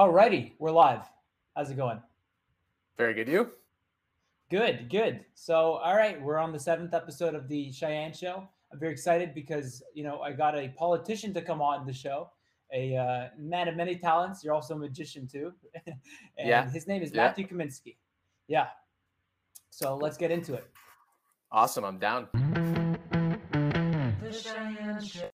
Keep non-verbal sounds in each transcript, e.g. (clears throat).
Alrighty, we're live. How's it going? Very good. You? Good, good. So, all right, we're on the seventh episode of the Cheyenne Show. I'm very excited because you know I got a politician to come on the show, a uh, man of many talents. You're also a magician too, (laughs) and Yeah. his name is Yeah. Mathew Kaminski. Yeah. So let's get into it. Awesome. I'm down. The Cheyenne Show.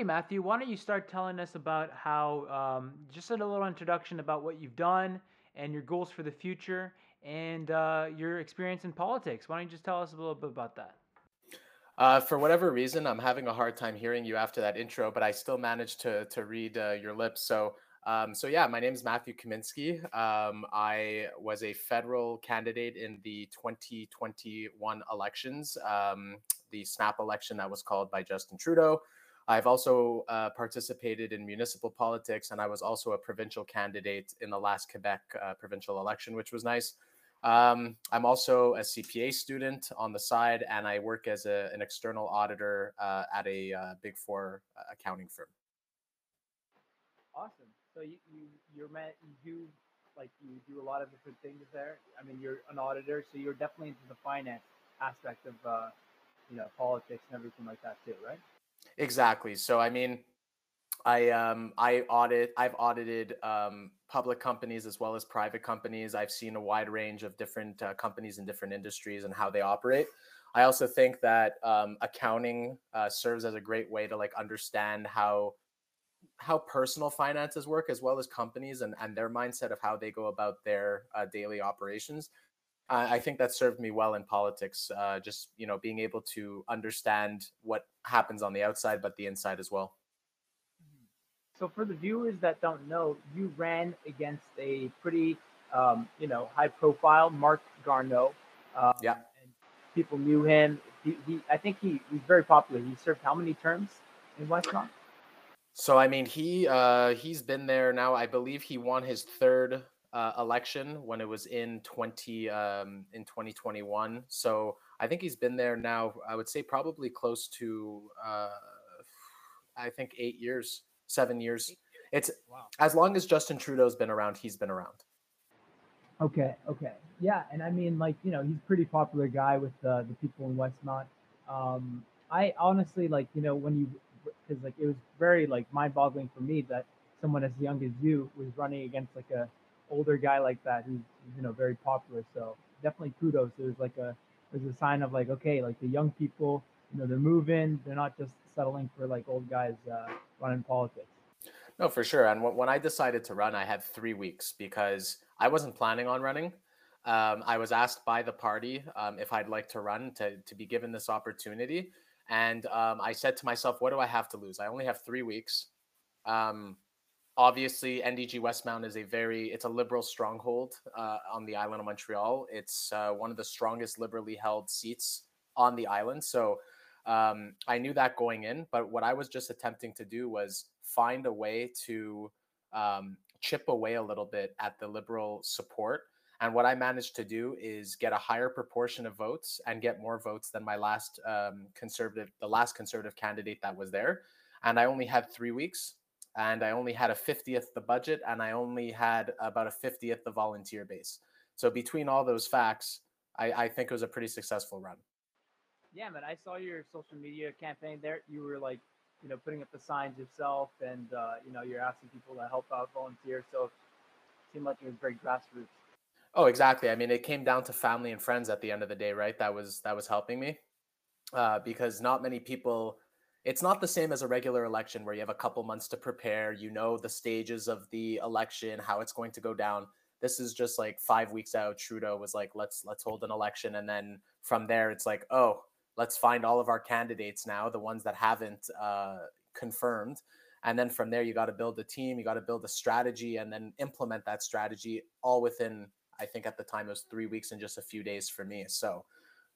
Hey Matthew, why don't you start telling us about how um, just a little introduction about what you've done and your goals for the future and uh, your experience in politics. Why don't you just tell us a little bit about that? Uh, for whatever reason, I'm having a hard time hearing you after that intro, but I still managed to to read uh, your lips. So, um, so yeah, my name is Mathew Kaminski. Um, I was a federal candidate in the 2021 elections, um, the SNAP election that was called by Justin Trudeau. I've also uh, participated in municipal politics, and I was also a provincial candidate in the last Quebec uh, provincial election, which was nice. Um, I'm also a CPA student on the side, and I work as a, an external auditor uh, at a uh, Big Four uh, accounting firm. Awesome. So you you you're met you do like you do a lot of different things there. I mean, you're an auditor, so you're definitely into the finance aspect of uh, you know politics and everything like that too, right? Exactly. So, I mean, I um, I audit. I've audited um, public companies as well as private companies. I've seen a wide range of different uh, companies in different industries and how they operate. I also think that um, accounting uh, serves as a great way to like understand how how personal finances work as well as companies and, and their mindset of how they go about their uh, daily operations. Uh, I think that served me well in politics. Uh, just you know, being able to understand what happens on the outside, but the inside as well. So for the viewers that don't know, you ran against a pretty, um, you know, high-profile Marc Garneau. Um, Yeah. And people knew him. He, he, I think he was very popular. He served how many terms in Westmount? So I mean, he uh, he's been there now. I believe he won his third uh, election when it was in twenty um, in twenty twenty one. So I think he's been there now. I would say probably close to uh, I think eight years, seven years. It's Wow. as long as Justin Trudeau's been around, he's been around. Okay, okay, yeah, and I mean, like you know, he's a pretty popular guy with uh, the people in Westmount. Um, I honestly like you know when you because like it was very like mind-boggling for me that someone as young as you was running against like a older guy like that who's you know very popular. So definitely kudos. There's like a there's a sign of like okay, like the young people, you know, they're moving. They're not just settling for like old guys uh, running politics. No, for sure. And when I decided to run, I had three weeks because I wasn't planning on running. Um, I was asked by the party um, if I'd like to run to, to be given this opportunity. And um, I said to myself, what do I have to lose? I only have three weeks. Um, obviously, NDG Westmount is a very, it's a liberal stronghold uh, on the island of Montreal. It's uh, one of the strongest liberally held seats on the island. So um, I knew that going in, but what I was just attempting to do was find a way to um, chip away a little bit at the liberal support. And what I managed to do is get a higher proportion of votes and get more votes than my last um, conservative, the last conservative candidate that was there. And I only had three weeks, and I only had a 50th the budget, and I only had about a 50th the volunteer base. So between all those facts, I, I think it was a pretty successful run. Yeah, man, I saw your social media campaign there. You were like, you know, putting up the signs yourself, and uh, you know, you're asking people to help out, volunteer. So it seemed like it was very grassroots. Oh, exactly. I mean, it came down to family and friends at the end of the day, right? That was that was helping me uh, because not many people. It's not the same as a regular election where you have a couple months to prepare. You know the stages of the election, how it's going to go down. This is just like five weeks out. Trudeau was like, "Let's let's hold an election," and then from there, it's like, "Oh, let's find all of our candidates now, the ones that haven't uh, confirmed." And then from there, you got to build a team, you got to build a strategy, and then implement that strategy all within I think at the time it was three weeks and just a few days for me. So,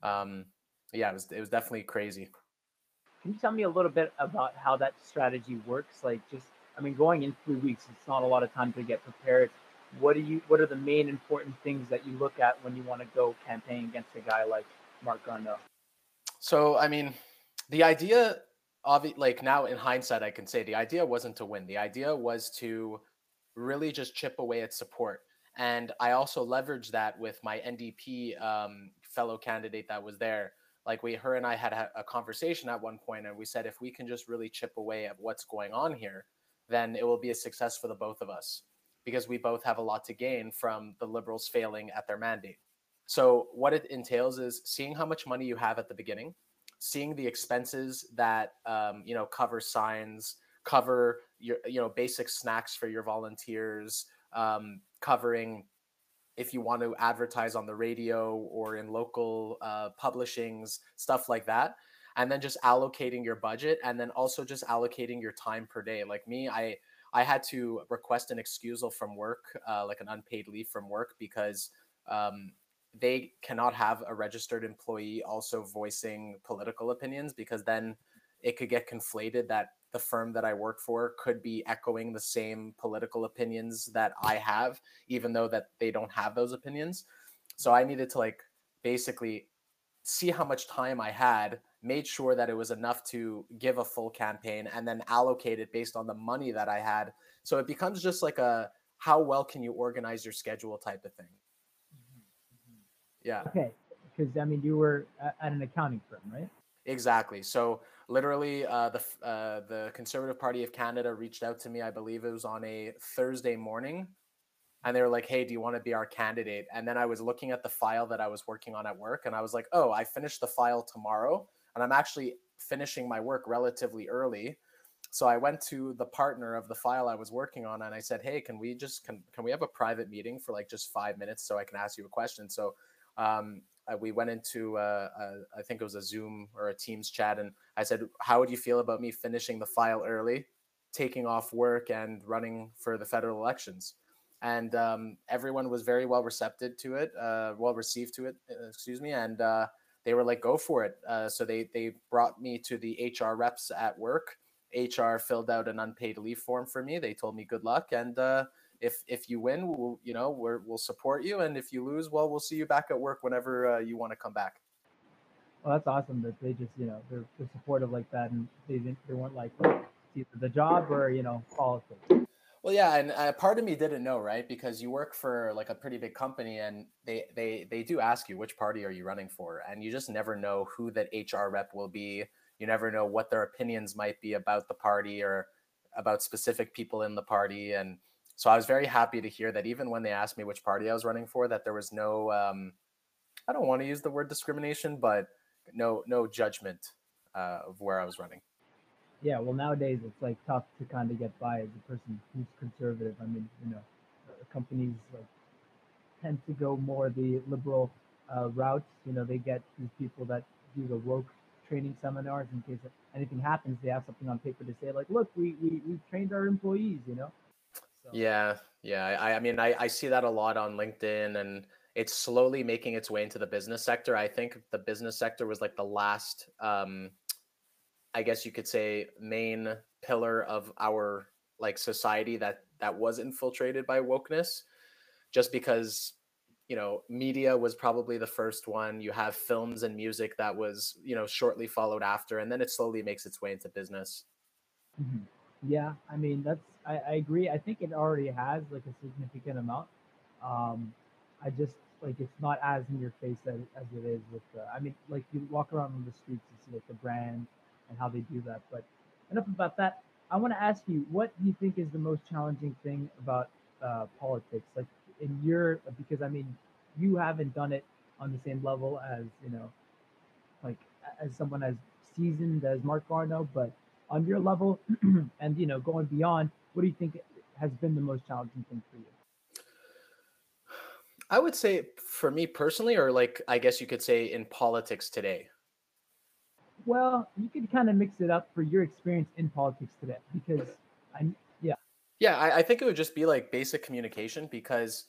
um, yeah, it was it was definitely crazy. Can you tell me a little bit about how that strategy works? Like, just I mean, going in three weeks, it's not a lot of time to get prepared. What do you? What are the main important things that you look at when you want to go campaign against a guy like Marc Garneau? So, I mean, the idea of like now in hindsight, I can say the idea wasn't to win. The idea was to really just chip away at support. And I also leveraged that with my NDP um, fellow candidate that was there. Like we, her and I had a, conversation at one point, and we said if we can just really chip away at what's going on here, then it will be a success for the both of us because we both have a lot to gain from the liberals failing at their mandate. So what it entails is seeing how much money you have at the beginning, seeing the expenses that um, you know cover signs, cover your you know basic snacks for your volunteers, um, covering if you want to advertise on the radio or in local uh, publishings, stuff like that. And then just allocating your budget and then also just allocating your time per day. Like me, I I had to request an excusal from work, uh, like an unpaid leave from work, because um, they cannot have a registered employee also voicing political opinions because then it could get conflated that the firm that I work for could be echoing the same political opinions that I have, even though that they don't have those opinions. So I needed to like basically see how much time I had, made sure that it was enough to give a full campaign, and then allocate it based on the money that I had. So it becomes just like a how well can you organize your schedule type of thing. Mm-hmm, mm-hmm. Yeah. Okay. Because I mean, you were at an accounting firm, right? Exactly. So literally, uh, the uh, the Conservative Party of Canada reached out to me. I believe it was on a Thursday morning, and they were like, "Hey, do you want to be our candidate?" And then I was looking at the file that I was working on at work, and I was like, "Oh, I finished the file tomorrow, and I'm actually finishing my work relatively early." So I went to the partner of the file I was working on, and I said, "Hey, can we just can can we have a private meeting for like just five minutes so I can ask you a question?" So um, uh, we went into uh, uh, I think it was a Zoom or a Teams chat, and I said, "How would you feel about me finishing the file early, taking off work, and running for the federal elections?" And um, everyone was very well receptive to it, uh, well received to it. Uh, excuse me, and uh, they were like, "Go for it!" so they they brought me to the HR reps at work. HR filled out an unpaid leave form for me. They told me good luck, and if if you win, we'll you know we will support you, and if you lose, well, we'll see you back at work whenever uh, you want to come back. Well, that's awesome that they just you know they're, they're supportive like that, and they didn't they weren't like either the job or you know politics. Well, yeah, and uh, part of me didn't know, right? Because you work for like a pretty big company, and they they they do ask you which party are you running for, and you just never know who that HR rep will be. You never know what their opinions might be about the party or about specific people in the party, and so I was very happy to hear that even when they asked me which party I was running for, that there was no, um, I don't want to use the word discrimination, but no, no judgment uh, of where I was running. Yeah, well, nowadays it's like tough to kind of get by as a person who's conservative. I mean, you know, uh, companies like tend to go more the liberal uh, routes. You know, they get these people that do the woke training seminars in case anything happens, they have something on paper to say like, look, we we we trained our employees. You know, so. Yeah, yeah. I, I mean, I, I see that a lot on LinkedIn, and it's slowly making its way into the business sector. I think the business sector was like the last, um, I guess you could say, main pillar of our like society that that was infiltrated by wokeness, just because you know media was probably the first one you have films and music that was you know shortly followed after and then it slowly makes its way into business mm-hmm. Yeah, I mean that's I, I agree. I think it already has like a significant amount. Um, I just like it's not as in your face as, as it is with the. I mean, like you walk around on the streets, you see like the brand and how they do that. But enough about that. I want to ask you, what do you think is the most challenging thing about uh, politics? Like in your, because I mean, you haven't done it on the same level as you know, like as someone as seasoned as Marc Garneau, but on your level (clears throat) and you know going beyond what do you think has been the most challenging thing for you? I would say for me personally or like i guess you could say in politics today? Well you could kind of mix it up for your experience in politics today because i yeah. Yeah I, I think it would just be like basic communication because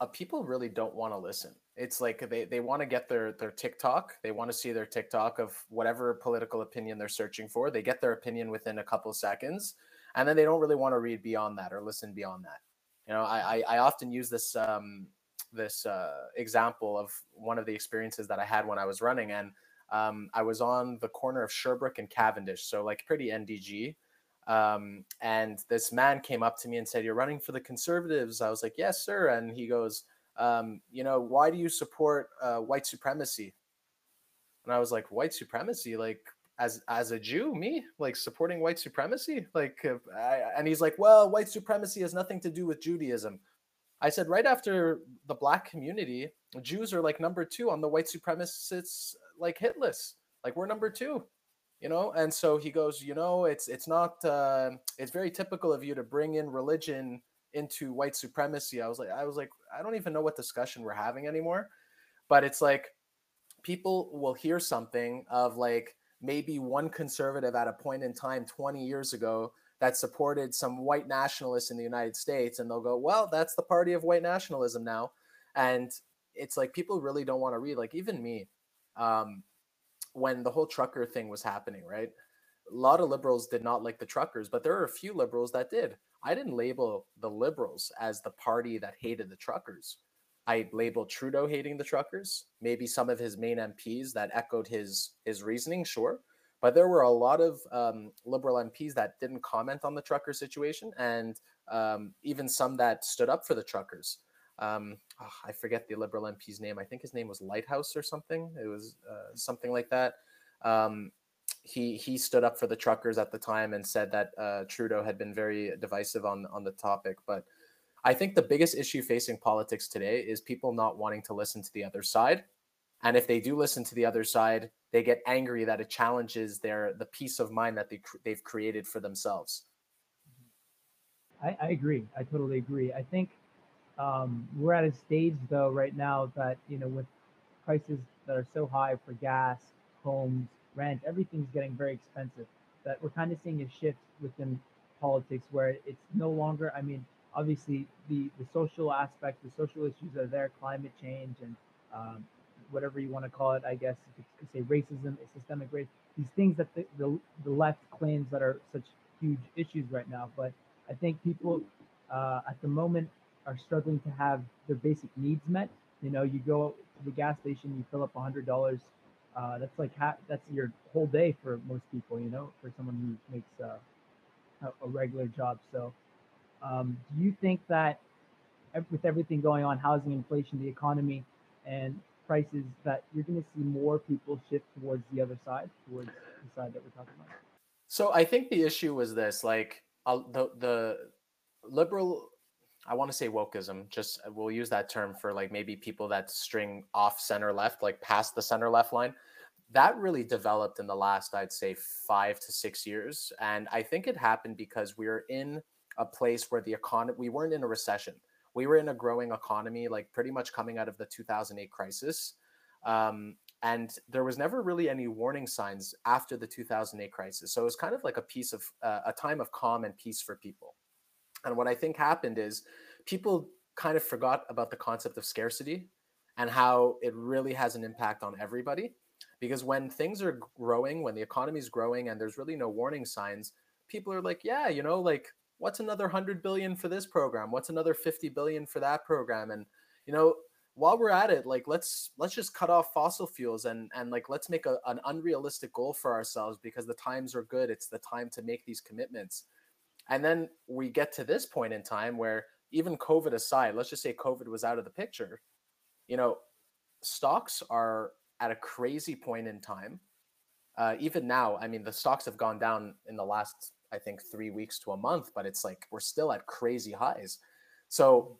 uh, people really don't want to listen. It's like they, they want to get their their tiktok. They want to see their tiktok of whatever political opinion they're searching for. They get their opinion within a couple seconds and then they don't really want to read beyond that or listen beyond that. You know i i, I often use this um this uh, example of one of the experiences that i had when i was running and um, i was on the corner of sherbrooke and cavendish so like pretty ndg Um, and this man came up to me and said, "You're running for the conservatives." I was like, "Yes, sir." And he goes, um, "You know, why do you support uh, white supremacy?" And I was like, "White supremacy? Like as as a Jew, me like supporting white supremacy? Like?" I, and he's like, "Well, white supremacy has nothing to do with Judaism." I said, "Right after the black community, Jews are like number two on the white supremacists like hit list. Like we're number two." You know and so he goes you know it's it's not uh, it's very typical of you to bring in religion into white supremacy. I was like i was like i don't even know what discussion we're having anymore. But it's like people will hear something of like maybe one conservative at a point in time 20 years ago that supported some white nationalists in the united states and they'll go well that's the party of white nationalism now. And it's like people really don't want to read like even me um, when the whole trucker thing was happening, right? A lot of liberals did not like the truckers, but there are a few liberals that did. I didn't label the liberals as the party that hated the truckers. I labeled Trudeau hating the truckers, maybe some of his main MPs that echoed his his reasoning, sure. But there were a lot of um, liberal MPs that didn't comment on the trucker situation, and um, even some that stood up for the truckers um, oh, I forget the Liberal MP's name. I think his name was Lighthouse or something. It was uh, something like that. Um, he he stood up for the truckers at the time and said that uh, Trudeau had been very divisive on on the topic. But I think the biggest issue facing politics today is people not wanting to listen to the other side. And if they do listen to the other side, they get angry that it challenges their the peace of mind that they they've created for themselves. I, I agree. I totally agree. I think um, we're at a stage though right now that you know with prices that are so high for gas, homes, rent, everything's getting very expensive. That we're kind of seeing a shift within politics where it's no longer. I mean, obviously the the social aspect, the social issues are there, climate change and um, whatever you want to call it. I guess you could say racism, systemic race. These things that the, the, the left claims that are such huge issues right now. But I think people uh, at the moment are struggling to have their basic needs met. You know, you go to the gas station, you fill up a hundred dollars. Uh, that's like ha- that's your whole day for most people. You know, for someone who makes uh, a, a, regular job. So, um, do you think that with everything going on, housing, inflation, the economy, and prices, that you're going to see more people shift towards the other side, towards the side that we're talking about? So I think the issue was this: like uh, the the liberal I want to say wokeism. Just uh, we'll use that term for like maybe people that string off center left, like past the center left line. That really developed in the last, I'd say, five to six years, and I think it happened because we are in a place where the economy we weren't in a recession. We were in a growing economy, like pretty much coming out of the 2008 crisis. Um, and there was never really any warning signs after the 2008 crisis. So it was kind of like a piece of uh, a time of calm and peace for people. And what I think happened is people kind of forgot about the concept of scarcity and how it really has an impact on everybody. Because when things are growing, when the economy is growing and there's really no warning signs, people are like, yeah, you know, like what's another 100 billion for this program? What's another 50 billion for that program? And you know, while we're at it, like let's let's just cut off fossil fuels and and like let's make a, an unrealistic goal for ourselves because the times are good. It's the time to make these commitments. And then we get to this point in time where even COVID aside, let's just say COVID was out of the picture, you know, stocks are at a crazy point in time. Uh, even now, I mean, the stocks have gone down in the last, I think, three weeks to a month, but it's like we're still at crazy highs. So,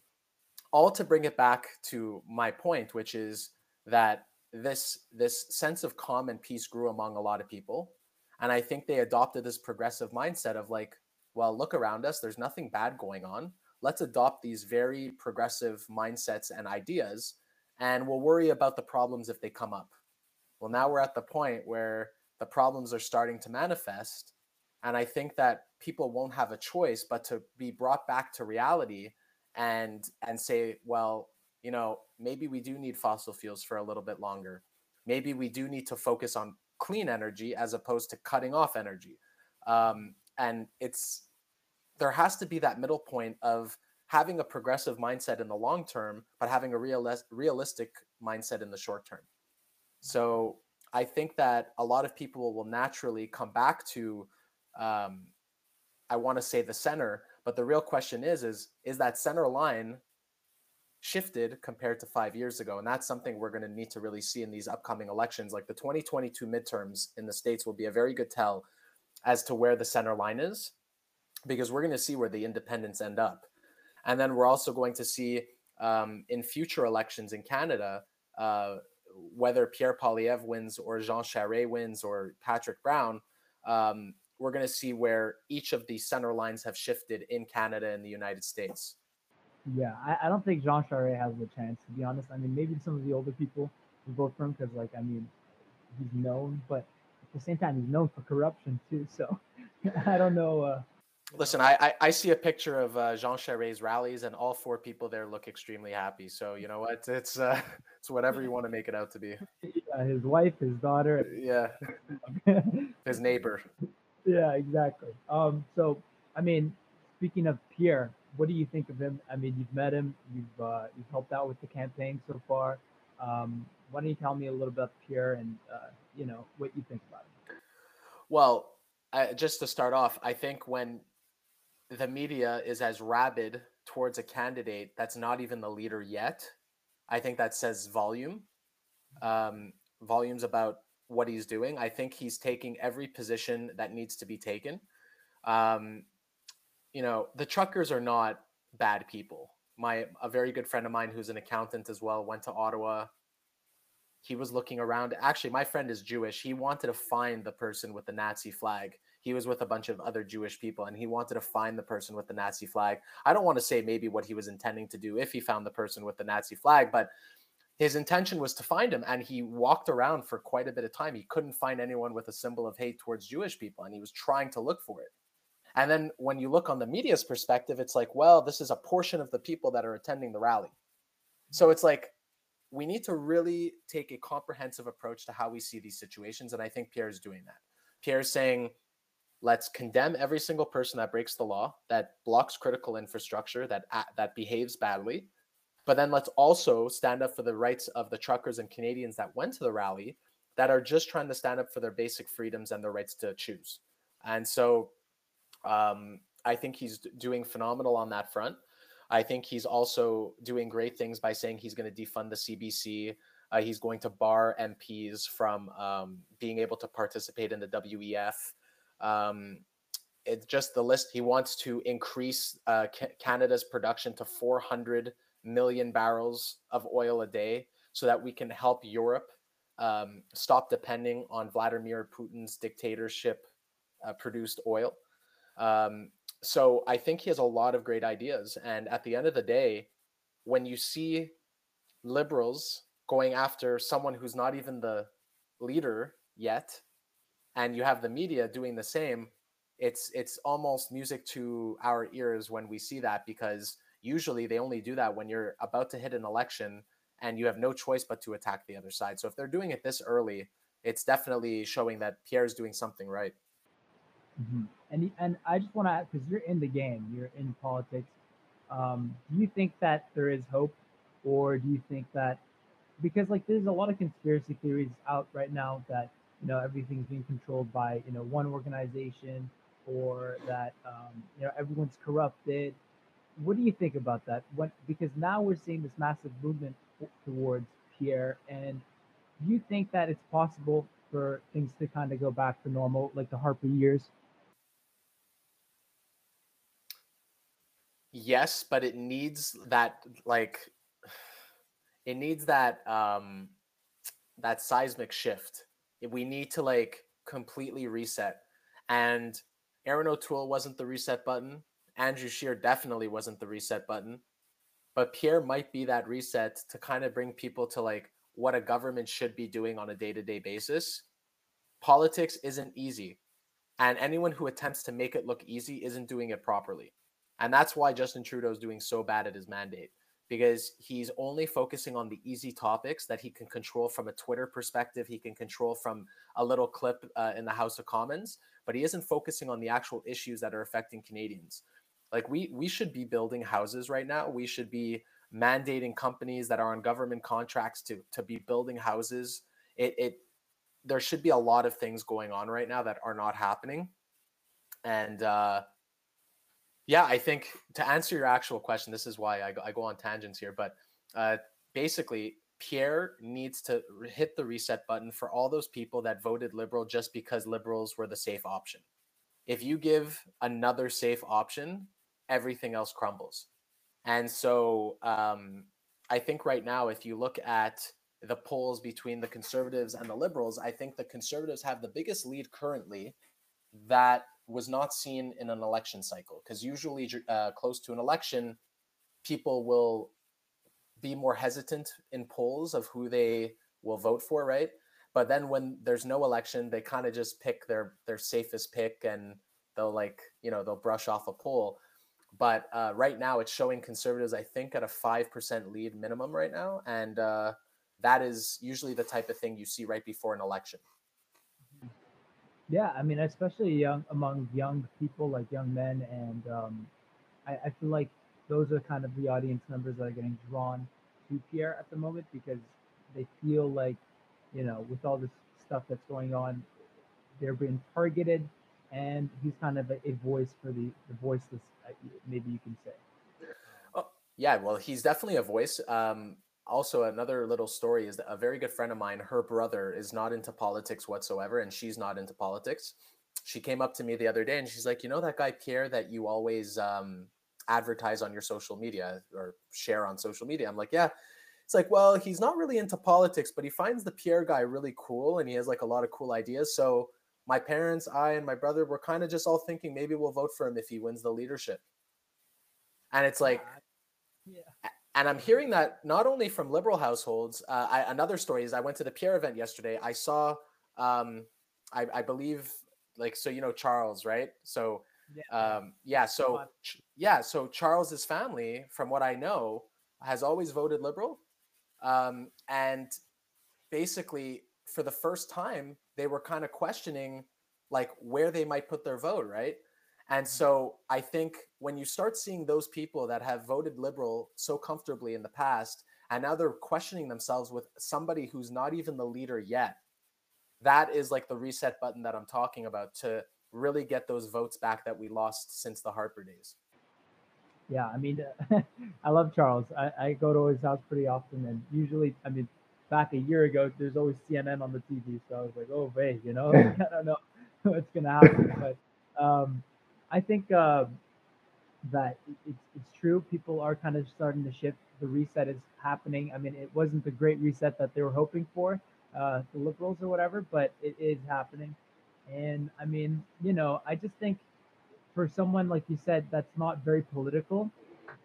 all to bring it back to my point, which is that this this sense of calm and peace grew among a lot of people, and I think they adopted this progressive mindset of like, well, look around us. There's nothing bad going on. Let's adopt these very progressive mindsets and ideas, and we'll worry about the problems if they come up. Well, now we're at the point where the problems are starting to manifest. And I think that people won't have a choice but to be brought back to reality and and say, well, you know, maybe we do need fossil fuels for a little bit longer. Maybe we do need to focus on clean energy as opposed to cutting off energy. Um, and it's there has to be that middle point of having a progressive mindset in the long term but having a realis- realistic mindset in the short term. So i think that a lot of people will naturally come back to um, I want to say the center, but the real question is is is that center line shifted compared to 5 years ago? And that's something we're going to need to really see in these upcoming elections. Like the 2022 midterms in the states will be a very good tell as to where the center line is because we're going to see where the independents end up. And then we're also going to see um, in future elections in Canada uh, whether Pierre Poilievre wins or Jean Charest wins or Patrick Brown, um, we're going to see where each of these center lines have shifted in Canada and the United States. Yeah, I, I don't think Jean Charest has a chance, to be honest. I mean, maybe some of the older people vote for him because, like, I mean, he's known, but the same time, he's known for corruption too. So (laughs) I don't know. Uh, Listen, I, I, I see a picture of uh, Jean Charest's rallies, and all four people there look extremely happy. So you know what? It's uh, (laughs) it's whatever you want to make it out to be. Yeah, his wife, his daughter. Yeah, (laughs) his neighbor. Yeah, exactly. Um, so I mean, speaking of Pierre, what do you think of him? I mean, you've met him, you've uh, you've helped out with the campaign so far. Um, why don't you tell me a little about Pierre and uh, you know what you think about him? Well, just to start off, I think when the media is as rabid towards a candidate that's not even the leader yet, I think that says volume. Um, volumes about what he's doing. I think he's taking every position that needs to be taken. Um, you know, the truckers are not bad people. My a very good friend of mine who's an accountant as well went to Ottawa. He was looking around. Actually, my friend is Jewish. He wanted to find the person with the Nazi flag he was with a bunch of other Jewish people and he wanted to find the person with the Nazi flag. I don't want to say maybe what he was intending to do if he found the person with the Nazi flag, but his intention was to find him and he walked around for quite a bit of time. He couldn't find anyone with a symbol of hate towards Jewish people and he was trying to look for it. And then when you look on the media's perspective, it's like, well, this is a portion of the people that are attending the rally. So it's like, we need to really take a comprehensive approach to how we see these situations. And I think Pierre is doing that. Pierre is saying, let's condemn every single person that breaks the law, that blocks critical infrastructure, that that behaves badly. But then let's also stand up for the rights of the truckers and Canadians that went to the rally that are just trying to stand up for their basic freedoms and their rights to choose. And so um, I think he's doing phenomenal on that front. I think he's also doing great things by saying he's going to defund the CBC. Uh, he's going to bar MPs from um, being able to participate in the WEF. Um, it's just the list. He wants to increase uh, Canada's production to 400 million barrels of oil a day so that we can help Europe um, stop depending on Vladimir Putin's dictatorship uh, produced oil. Um, so I think he has a lot of great ideas. And at the end of the day, when you see liberals going after someone who's not even the leader yet and you have the media doing the same it's it's almost music to our ears when we see that because usually they only do that when you're about to hit an election and you have no choice but to attack the other side so if they're doing it this early it's definitely showing that pierre is doing something right mm-hmm. and and i just want to ask because you're in the game you're in politics um, do you think that there is hope? Or do you think that because like there's a lot of conspiracy theories out right now that you know everything's being controlled by you know one organization or that um, you know everyone's corrupted. What do you think about that? What because now we're seeing this massive movement towards pierre and do you think that it's possible for things to kind of go back to normal like the harper years yes but it needs that like (sighs) it needs that um that seismic shift we need to like completely reset. And Erin O'Toole wasn't the reset button. Andrew Scheer definitely wasn't the reset button. But Pierre might be that reset to kind of bring people to like what a government should be doing on a day to day basis. Politics isn't easy. And anyone who attempts to make it look easy isn't doing it properly. And that's why Justin Trudeau is doing so bad at his mandate because he's only focusing on the easy topics that he can control from a Twitter perspective. He can control from a little clip uh, in the House of Commons, but he isn't focusing on the actual issues that are affecting Canadians. Like we we should be building houses right now. We should be mandating companies that are on government contracts to to be building houses. It it there should be a lot of things going on right now that are not happening, and uh, Yeah, I think to answer your actual question, this is why I go, I go on tangents here, but uh, basically, Pierre needs to hit the reset button for all those people that voted liberal just because liberals were the safe option. If you give another safe option, everything else crumbles. And so um, I think right now, if you look at the polls between the conservatives and the liberals, I think the conservatives have the biggest lead currently that was not seen in an election cycle. Because usually, uh, close to an election, people will be more hesitant in polls of who they will vote for, right? But then when there's no election, they kind of just pick their their safest pick and they'll like you know they'll brush off a poll. But uh, right now, it's showing conservatives, I think, at a five percent lead minimum right now, and uh, that is usually the type of thing you see right before an election. Yeah, I mean, especially young among young people, like young men, and um, I, I feel like those are kind of the audience numbers that are getting drawn to Pierre at the moment because they feel like, you know, with all this stuff that's going on, they're being targeted, and he's kind of a, a voice for the the voiceless, uh, maybe you can say. Oh, yeah, well, he's definitely a voice. Um, also another little story is that a very good friend of mine her brother is not into politics whatsoever and she's not into politics. She came up to me the other day and she's like you know that guy pierre that you always um, advertise on your social media or share on social media? I'm like yeah. It's like well he's not really into politics but he finds the pierre guy really cool and he has like a lot of cool ideas. So my parents i and my brother were kind of just all thinking maybe we'll vote for him if he wins the leadership. And it's like yeah and I'm hearing that not only from liberal households. Uh, I, another story is I went to the Pierre event yesterday. I saw, um, I, I, believe, like so you know Charles, right? So yeah, um, yeah so yeah, so Charles's family, from what I know, has always voted liberal, um, and basically for the first time they were kind of questioning like where they might put their vote, right? And so I think when you start seeing those people that have voted liberal so comfortably in the past, and now they're questioning themselves with somebody who's not even the leader yet, that is like the reset button that I'm talking about to really get those votes back that we lost since the Harper days. Yeah, I mean, (laughs) I love Charles. I, I go to his house pretty often, and usually, I mean, back a year ago, there's always CNN on the TV, so I was like, oh, wait, you know, (laughs) I don't know what's gonna happen, but um, I think uh, that it's, it's true. People are kind of starting to shift. The reset is happening. I mean, it wasn't the great reset that they were hoping for, uh, the liberals or whatever, but it is happening. And I mean, you know, I just think for someone like you said that's not very political,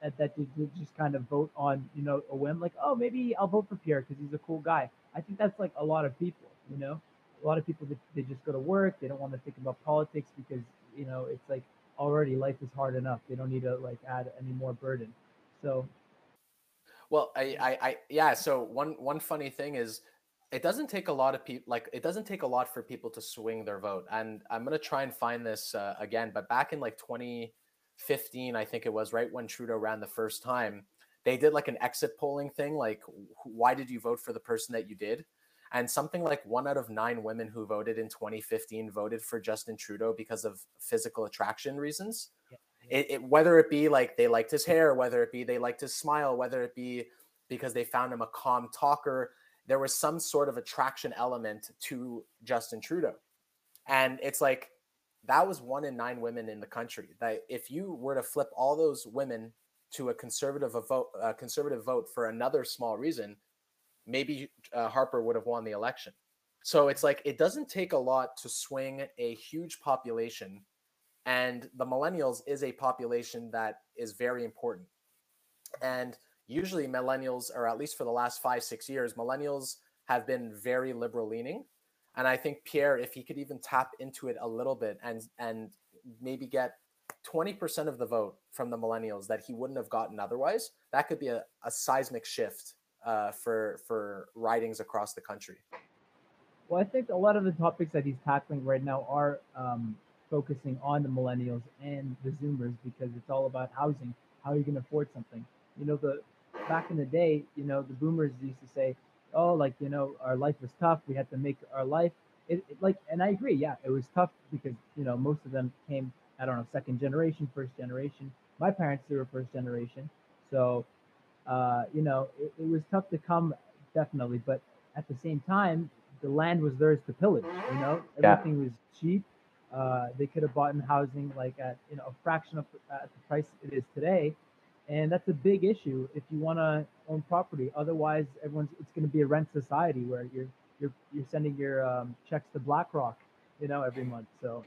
that, that you, just kind of vote on, you know, a whim, like, oh, maybe I'll vote for Pierre because he's a cool guy. I think that's like a lot of people, you know, a lot of people that they just go to work, they don't want to think about politics because you know it's like already life is hard enough. They don't need to like add any more burden. So well, I, I, I, yeah. So one, one funny thing is, it doesn't take a lot of people. Like, it doesn't take a lot for people to swing their vote. And I'm gonna try and find this uh, again. But back in like 2015, I think it was right when Trudeau ran the first time, they did like an exit polling thing. Like, why did you vote for the person that you did? And something like one out of nine women who voted in 2015 voted for Justin Trudeau because of physical attraction reasons. Yeah. It, it, whether it be like they liked his hair, whether it be they liked his smile, whether it be because they found him a calm talker, there was some sort of attraction element to Justin Trudeau. And it's like that was one in nine women in the country. That if you were to flip all those women to a conservative a vote, a conservative vote for another small reason, maybe uh, Harper would have won the election. So it's like it doesn't take a lot to swing a huge population. And the millennials is a population that is very important. And usually, millennials, or at least for the last five, six years, millennials have been very liberal leaning. And I think Pierre, if he could even tap into it a little bit and and maybe get 20% of the vote from the millennials that he wouldn't have gotten otherwise, that could be a, a seismic shift uh, for for ridings across the country? Well, I think a lot of the topics that he's tackling right now are um, focusing on the millennials and the Zoomers because it's all about housing. How you can afford something. You know, the back in the day, you know, the boomers used to say, "Oh, like you know, our life was tough. We had to make our life." It, it like, and I agree. Yeah, it was tough because you know most of them came I don't know, second generation, first generation. My parents, they were first generation. So, uh, you know, it, it was tough to come, definitely. But at the same time, the land was theirs to pillage. You know, Yeah. everything was cheap. Uh, they could have bought in housing like at you know a fraction of at the price it is today, and that's a big issue if you want to own property. Otherwise, everyone's it's going to be a rent society where you're you're you're sending your um, checks to BlackRock, you know, every month. So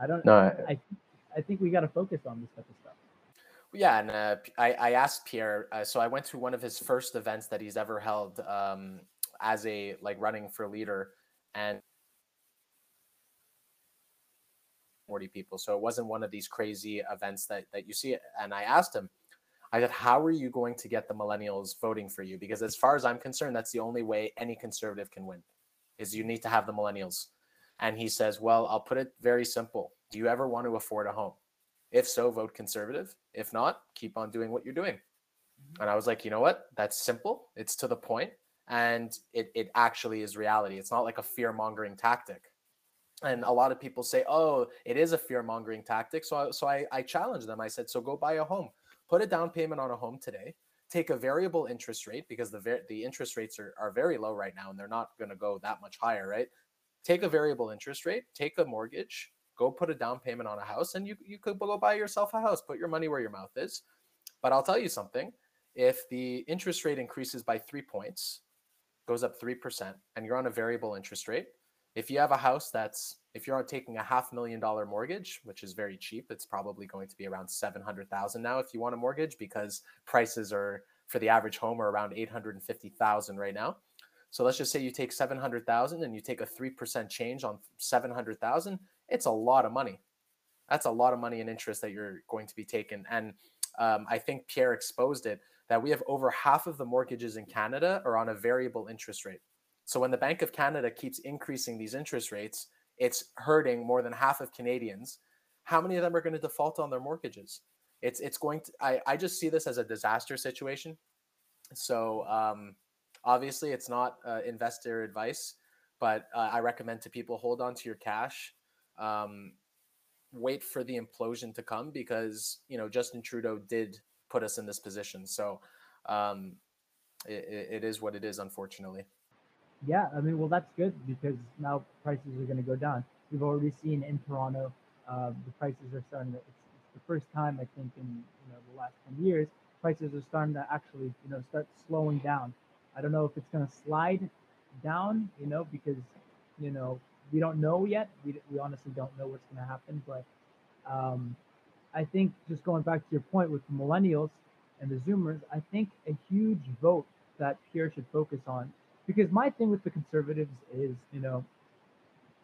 I don't. No, I I think we got to focus on this type of stuff. Yeah, and uh, I, I asked Pierre. Uh, so I went to one of his first events that he's ever held um, as a like running for leader, and forty people. So it wasn't one of these crazy events that that you see. And I asked him, I said, "How are you going to get the millennials voting for you? Because as far as I'm concerned, that's the only way any conservative can win, is you need to have the millennials." And he says, "Well, I'll put it very simple. Do you ever want to afford a home?" If so, vote conservative. If not, keep on doing what you're doing. Mm-hmm. And I was like, you know what? That's simple. It's to the point, and it it actually is reality. It's not like a fear mongering tactic. And a lot of people say, oh, it is a fear mongering tactic. So I, so I, I challenged them. I said, so go buy a home, put a down payment on a home today, take a variable interest rate because the ver- the interest rates are, are very low right now, and they're not going to go that much higher, right? Take a variable interest rate, take a mortgage, go put a down payment on a house and you, you could go buy yourself a house put your money where your mouth is. But i'll tell you something if the interest rate increases by three points goes up 3% and you're on a variable interest rate if you have a house that's if you're taking a half million dollar mortgage which is very cheap it's probably going to be around 700000 now if you want a mortgage because prices are for the average home are around 850000 right now. So let's just say you take 700,000 and you take a 3% change on 700,000, it's a lot of money. That's a lot of money in interest that you're going to be taking. And um, I think Pierre exposed it that we have over half of the mortgages in Canada are on a variable interest rate. So when the Bank of Canada keeps increasing these interest rates, it's hurting more than half of Canadians. How many of them are going to default on their mortgages? It's it's going to. I I just see this as a disaster situation. So um, obviously it's not uh, investor advice but uh, i recommend to people hold on to your cash um, wait for the implosion to come because you know justin trudeau did put us in this position so um, it, it is what it is unfortunately Yeah, I mean, well, that's good because now prices are going to go down. We've already seen in Toronto, uh, the prices are starting to. It's, it's the first time I think in you know the last ten years, prices are starting to actually you know start slowing down. I don't know if it's going to slide down, you know, because you know we don't know yet. We we honestly don't know what's going to happen, but um, I think just going back to your point with the millennials and the Zoomers, I think a huge vote that Pierre should focus on because my thing with the conservatives is, you know,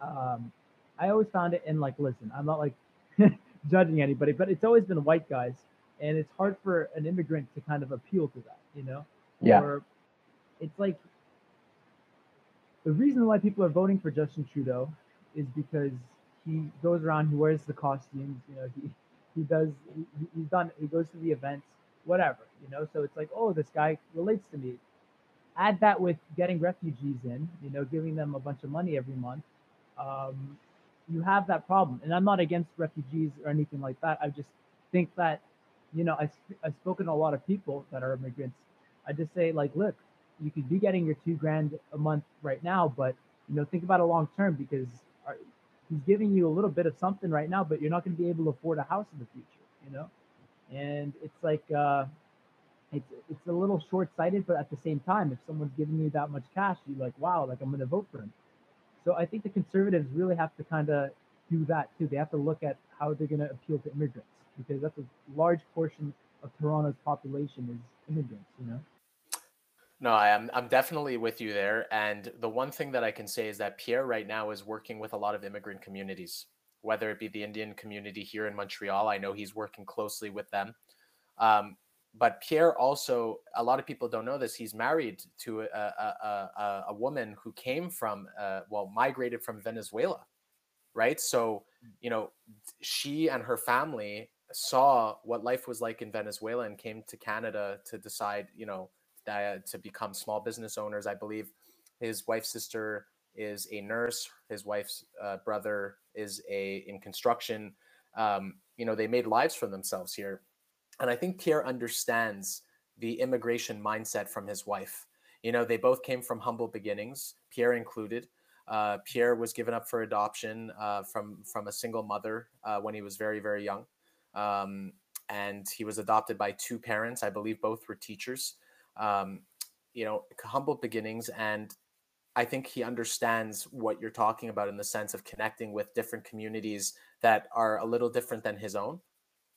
um, I always found it and like, listen, I'm not like (laughs) judging anybody, but it's always been white guys, and it's hard for an immigrant to kind of appeal to that, you know. Yeah. Or it's like the reason why people are voting for Justin Trudeau is because he goes around, he wears the costumes, you know, he he does he, he's done he goes to the events, whatever, you know. So it's like, oh, this guy relates to me add that with getting refugees in, you know, giving them a bunch of money every month, um, you have that problem. And I'm not against refugees or anything like that. I just think that, you know, I, I've spoken to a lot of people that are immigrants. I just say, like, look, you could be getting your two grand a month right now, but, you know, think about it long term because are, he's giving you a little bit of something right now, but you're not going to be able to afford a house in the future, you know? And it's like, uh, it's it's a little short-sighted, but at the same time, if someone's giving you that much cash, you're like, wow, like I'm going to vote for him. So I think the conservatives really have to kind of do that too. They have to look at how they're going to appeal to immigrants because that's a large portion of Toronto's population is immigrants. You know. No, I am. I'm definitely with you there. And the one thing that I can say is that Pierre right now is working with a lot of immigrant communities, whether it be the Indian community here in Montreal. I know he's working closely with them. Um, but Pierre also, a lot of people don't know this. He's married to a, a, a, a woman who came from, uh, well, migrated from Venezuela, right? So, you know, she and her family saw what life was like in Venezuela and came to Canada to decide, you know, uh, to become small business owners. I believe his wife's sister is a nurse. His wife's uh, brother is a in construction. um, you know, they made lives for themselves here. And I think Pierre understands the immigration mindset from his wife. You know, they both came from humble beginnings, Pierre included. Uh, Pierre was given up for adoption uh, from from a single mother uh, when he was very very young, um, and he was adopted by two parents. I believe both were teachers. Um, you know, humble beginnings, and I think he understands what you're talking about in the sense of connecting with different communities that are a little different than his own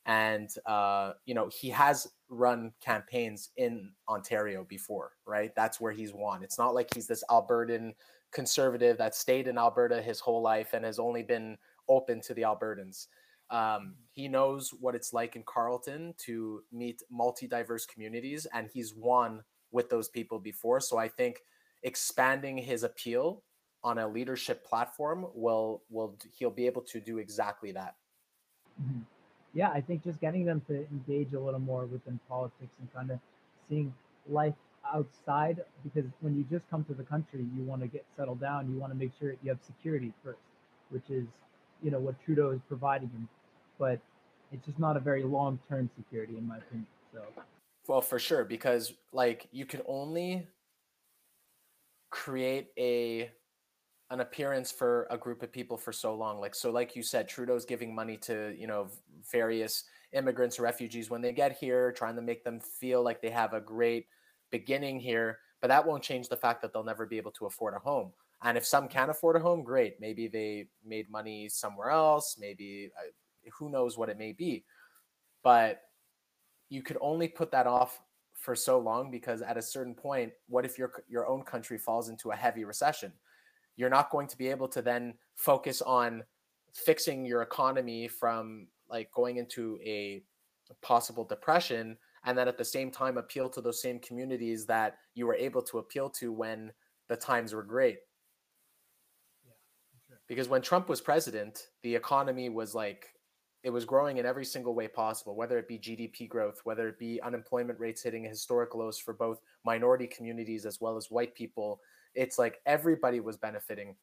and uh, you know he has run campaigns in Ontario before, right? That's where he's won. It's not like he's this Albertan conservative that stayed in Alberta his whole life and has only been open to the Albertans. Um, he knows what it's like in Carleton to meet multi-diverse communities, and he's won with those people before. So I think expanding his appeal on a leadership platform will will he'll be able to do exactly that. Mm-hmm yeah, I think just getting them to engage a little more within politics and kind of seeing life outside because when you just come to the country, you want to get settled down. You want to make sure you have security first, which is, you know, what Trudeau is providing him. But it's just not a very long term security, in my opinion. So, well, for sure, because like you can only create a an appearance for a group of people for so long. Like so like you said trudeau's giving money to you know various immigrants refugees. When they get here trying to make them feel like they have a great beginning here but that won't change the fact that they'll never be able to afford a home. And if some can afford a home great. Maybe they made money somewhere else. Maybe uh, who knows what it may be but you could only put that off for so long because at a certain point what if your your own country falls into a heavy recession you're not going to be able to then focus on fixing your economy from like going into a possible depression and then at the same time appeal to those same communities that you were able to appeal to when the times were great yeah, sure. because when trump was president the economy was like it was growing in every single way possible whether it be gdp growth whether it be unemployment rates hitting historic lows for both minority communities as well as white people it's like everybody was benefiting.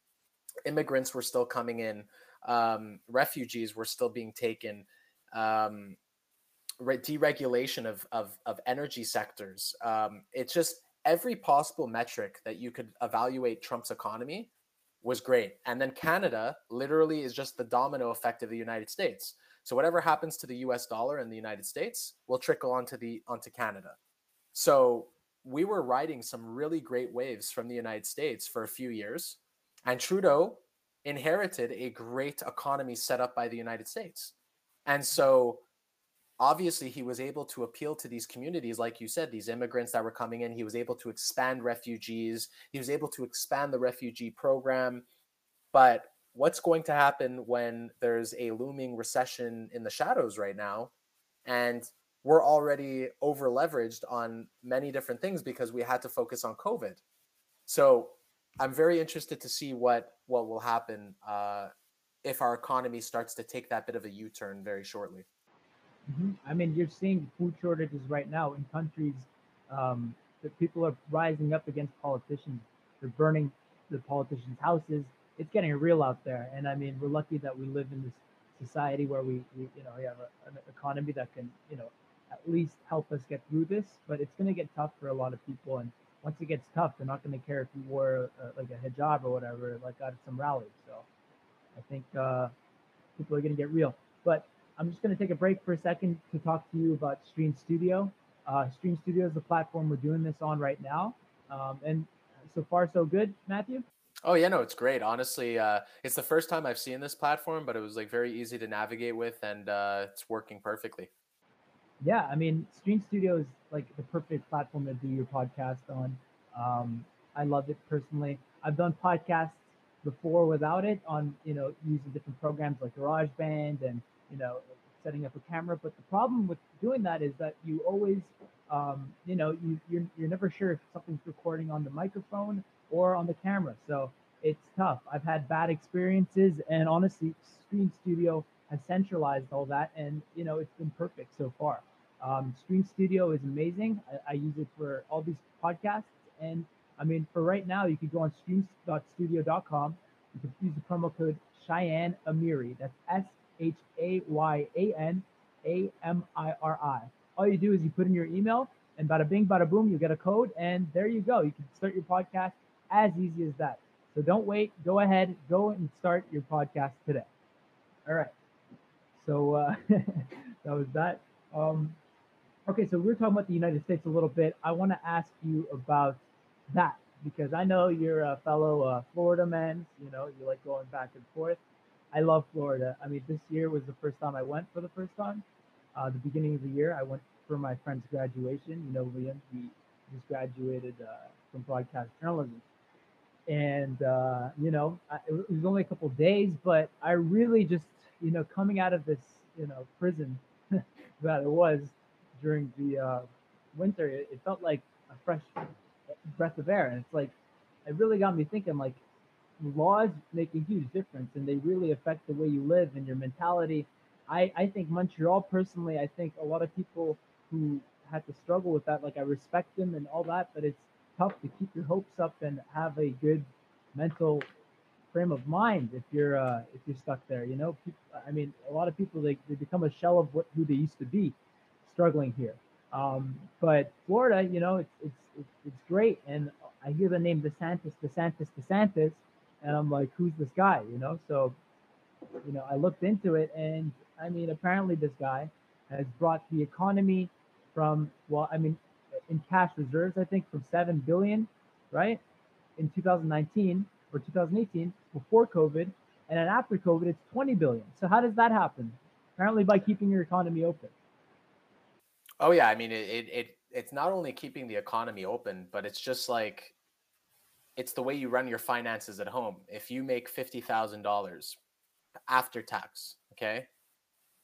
Immigrants were still coming in, um, refugees were still being taken. Um, deregulation of, of, of energy sectors. Um, it's just every possible metric that you could evaluate Trump's economy was great. And then Canada literally is just the domino effect of the United States. So whatever happens to the US dollar in the United States will trickle onto the onto Canada. So we were riding some really great waves from the United States for a few years, and Trudeau inherited a great economy set up by the United States. And so obviously he was able to appeal to these communities like you said these immigrants that were coming in he was able to expand refugees he was able to expand the refugee program but what's going to happen when there's a looming recession in the shadows right now and we're already over leveraged on many different things because we had to focus on COVID. So I'm very interested to see what what will happen uh, if our economy starts to take that bit of a U-turn very shortly. Mm-hmm. I mean, you're seeing food shortages right now in countries um, that people are rising up against politicians. They're burning the politicians' houses. It's getting real out there, and I mean, we're lucky that we live in this society where we, we you know, we have a, an economy that can, you know, at least help us get through this. But it's going to get tough for a lot of people. And once it gets tough, they're not going to care if you wore uh, like a hijab or whatever, like at some rally. So I think uh, people are going to get real. But I'm just going to take a break for a second to talk to you about Stream Studio. Uh, Stream Studio is the platform we're doing this on right now. Um, and so far, so good, Matthew? Oh yeah, no, it's great. Honestly, uh, it's the first time I've seen this platform, but it was like very easy to navigate with, and uh, it's working perfectly yeah, I mean, Stream Studio is like the perfect platform to do your podcast on. Um, I love it personally. I've done podcasts before without it on, you know, using different programs like GarageBand and, you know, setting up a camera. But the problem with doing that is that you always, um, you know, you, you're, you're never sure if something's recording on the microphone or on the camera. So it's tough. I've had bad experiences, and honestly, Stream Studio has centralized all that, and you know it's been perfect so far. Um, Stream Studio is amazing. I, I, use it for all these podcasts, and I mean for right now, you can go on stream.studio.com. You can use the promo code Shayan Amiri. That's S H A Y A N A M I R I. All you do is you put in your email, and bada bing, bada boom, you get a code, and there you go. You can start your podcast as easy as that. So don't wait. Go ahead, go and start your podcast today. All right. So uh, (laughs) that was that. Um, okay, so we are talking about the United States a little bit. I want to ask you about that because I know you're a fellow uh, Florida man. You know, you like going back and forth. I love Florida. I mean, this year was the first time I went for the first time. Uh, the beginning of the year, I went for my friend's graduation. You know, Liam, he just graduated uh, from broadcast journalism. And, uh, you know, I, it was only a couple days, but I really just, you know, coming out of this, you know, prison (laughs) that it was during the uh, winter, it, it felt like a fresh breath of air. And it's like, it really got me thinking like laws make a huge difference and they really affect the way you live and your mentality. I, I think Montreal personally, I think a lot of people who had to struggle with that, like I respect them and all that, but it's tough to keep your hopes up and have a good mental frame of mind if you're uh, if you're stuck there. You know, I mean, a lot of people they, they become a shell of what who they used to be, struggling here. Um, but Florida, you know, it's, it's it's it's great, and I hear the name DeSantis, DeSantis, DeSantis, and I'm like, who's this guy? You know, so you know, I looked into it, and I mean, apparently this guy has brought the economy from well, I mean, in cash reserves, I think from seven billion, right, in 2019 or 2018 before COVID, and then after COVID, it's 20 billion. So how does that happen? Apparently by keeping your economy open. Oh yeah, I mean it, it, it it's not only keeping the economy open, but it's just like it's the way you run your finances at home. If you make fifty thousand dollars after tax, okay,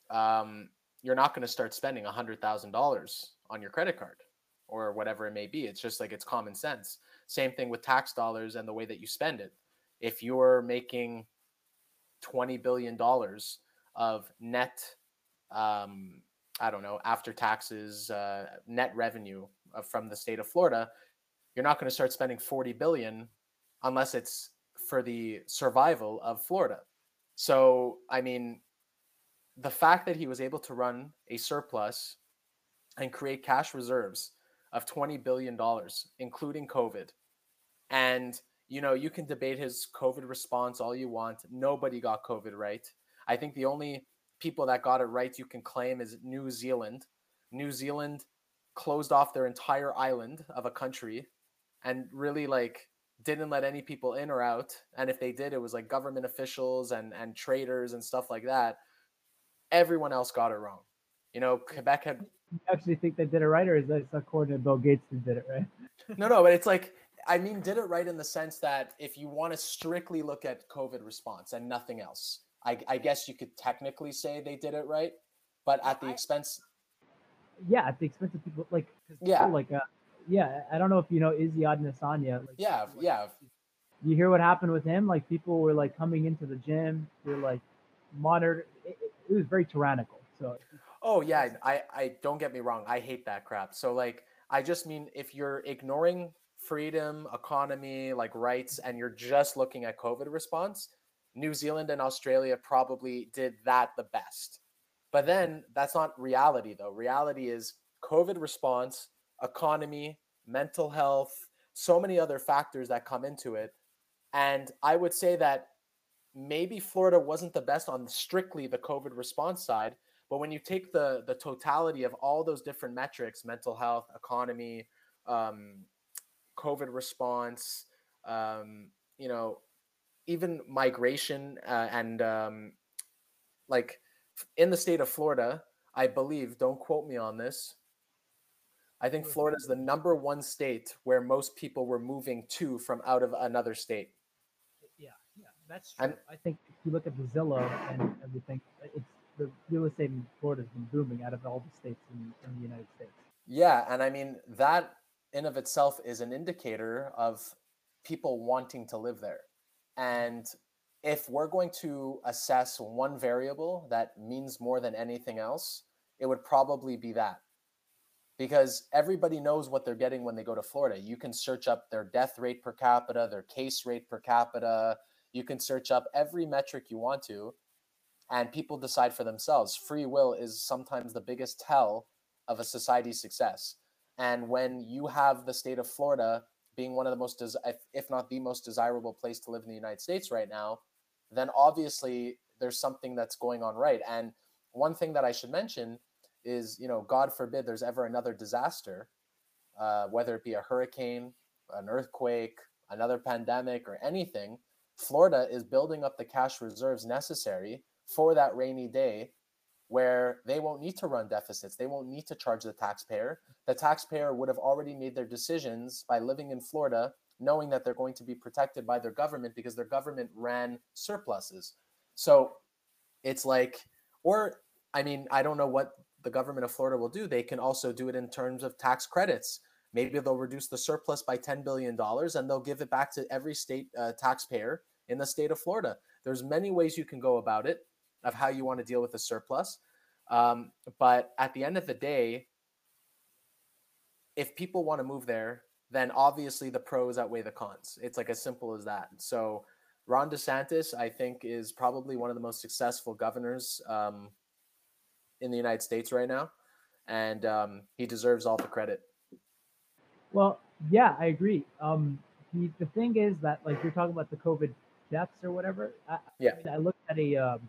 um, you're not going to start spending a hundred thousand dollars on your credit card or whatever it may be. It's just like it's common sense. Same thing with tax dollars and the way that you spend it. If you're making twenty billion dollars of net um, I don't know, after taxes, uh, net revenue uh, from the state of Florida, you're not going to start spending 40 billion unless it's for the survival of Florida. So, I mean, the fact that he was able to run a surplus and create cash reserves of 20 billion dollars including covid. And you know you can debate his covid response all you want. Nobody got covid right? I think the only people that got it right you can claim is New Zealand. New Zealand closed off their entire island of a country and really like didn't let any people in or out. And if they did it was like government officials and and traders and stuff like that. Everyone else got it wrong. You know quebec had actually think they did it right or is that according to bill gates who did it right no no but it's like i mean did it right in the sense that if you want to strictly look at covid response and nothing else I, I guess you could technically say they did it right, but at the expense. Yeah, at the expense of people like yeah, like uh, yeah. I don't know if you know Izzy Adesanya. Like, yeah, like, yeah. You hear what happened with him? Like people were like coming into the gym. They're like monitored. It, it was very tyrannical. So. Oh yeah, I I don't get me wrong. I hate that crap. So like I just mean if you're ignoring freedom, economy, like rights, and you're just looking at COVID response, New Zealand and Australia probably did that the best. But then that's not reality, though. Reality is COVID response, economy, mental health, so many other factors that come into it. And I would say that maybe Florida wasn't the best on strictly the COVID response side. But when you take the the totality of all those different metrics, mental health, economy, um, COVID response, um, you know, even migration uh, and um, like in the state of Florida, I believe, don't quote me on this. I think Florida is the number one state where most people were moving to from out of another state. Yeah, yeah, that's true. And, I think if you look at the Zillow and everything, it's the real estate in Florida has been booming out of all the states in, in the United States. Yeah, and I mean that in of itself is an indicator of people wanting to live there. And if we're going to assess one variable that means more than anything else, it would probably be that. Because everybody knows what they're getting when they go to Florida. You can search up their death rate per capita, their case rate per capita. You can search up every metric you want to. And people decide for themselves. Free will is sometimes the biggest tell of a society's success. And when you have the state of Florida being one of the most, des- if not the most desirable place to live in the United States right now, then obviously there's something that's going on right. And one thing that I should mention is, you know, God forbid there's ever another disaster, uh, whether it be a hurricane, an earthquake, another pandemic, or anything. Florida is building up the cash reserves necessary for that rainy day where they won't need to run deficits. They won't need to charge the taxpayer. The taxpayer would have already made their decisions by living in Florida, knowing that they're going to be protected by their government because their government ran surpluses. So it's like, or I mean, I don't know what the government of Florida will do. They can also do it in terms of tax credits. Maybe they'll reduce the surplus by $10 billion and they'll give it back to every state uh, taxpayer in the state of Florida. There's many ways you can go about it of how you want to deal with the surplus. Um, but at the end of the day, if people want to move there, then obviously the pros outweigh the cons. It's like as simple as that. So Ron DeSantis, I think, is probably one of the most successful governors um, in the United States right now, and um, he deserves all the credit. Well, yeah, I agree. Um, the, the thing is that like you're talking about the COVID deaths or whatever. I, yeah. I, looked at a um,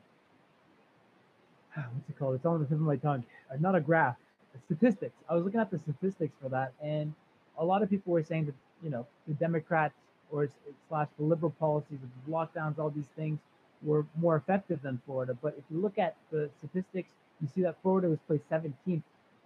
(sighs) what's it called? It's on the tip of my tongue. Uh, not a graph, statistics. I was looking at the statistics for that, and a lot of people were saying that you know the Democrats or slash the liberal policies of the lockdowns, all these things were more effective than Florida. But if you look at the statistics, you see that Florida was placed 17th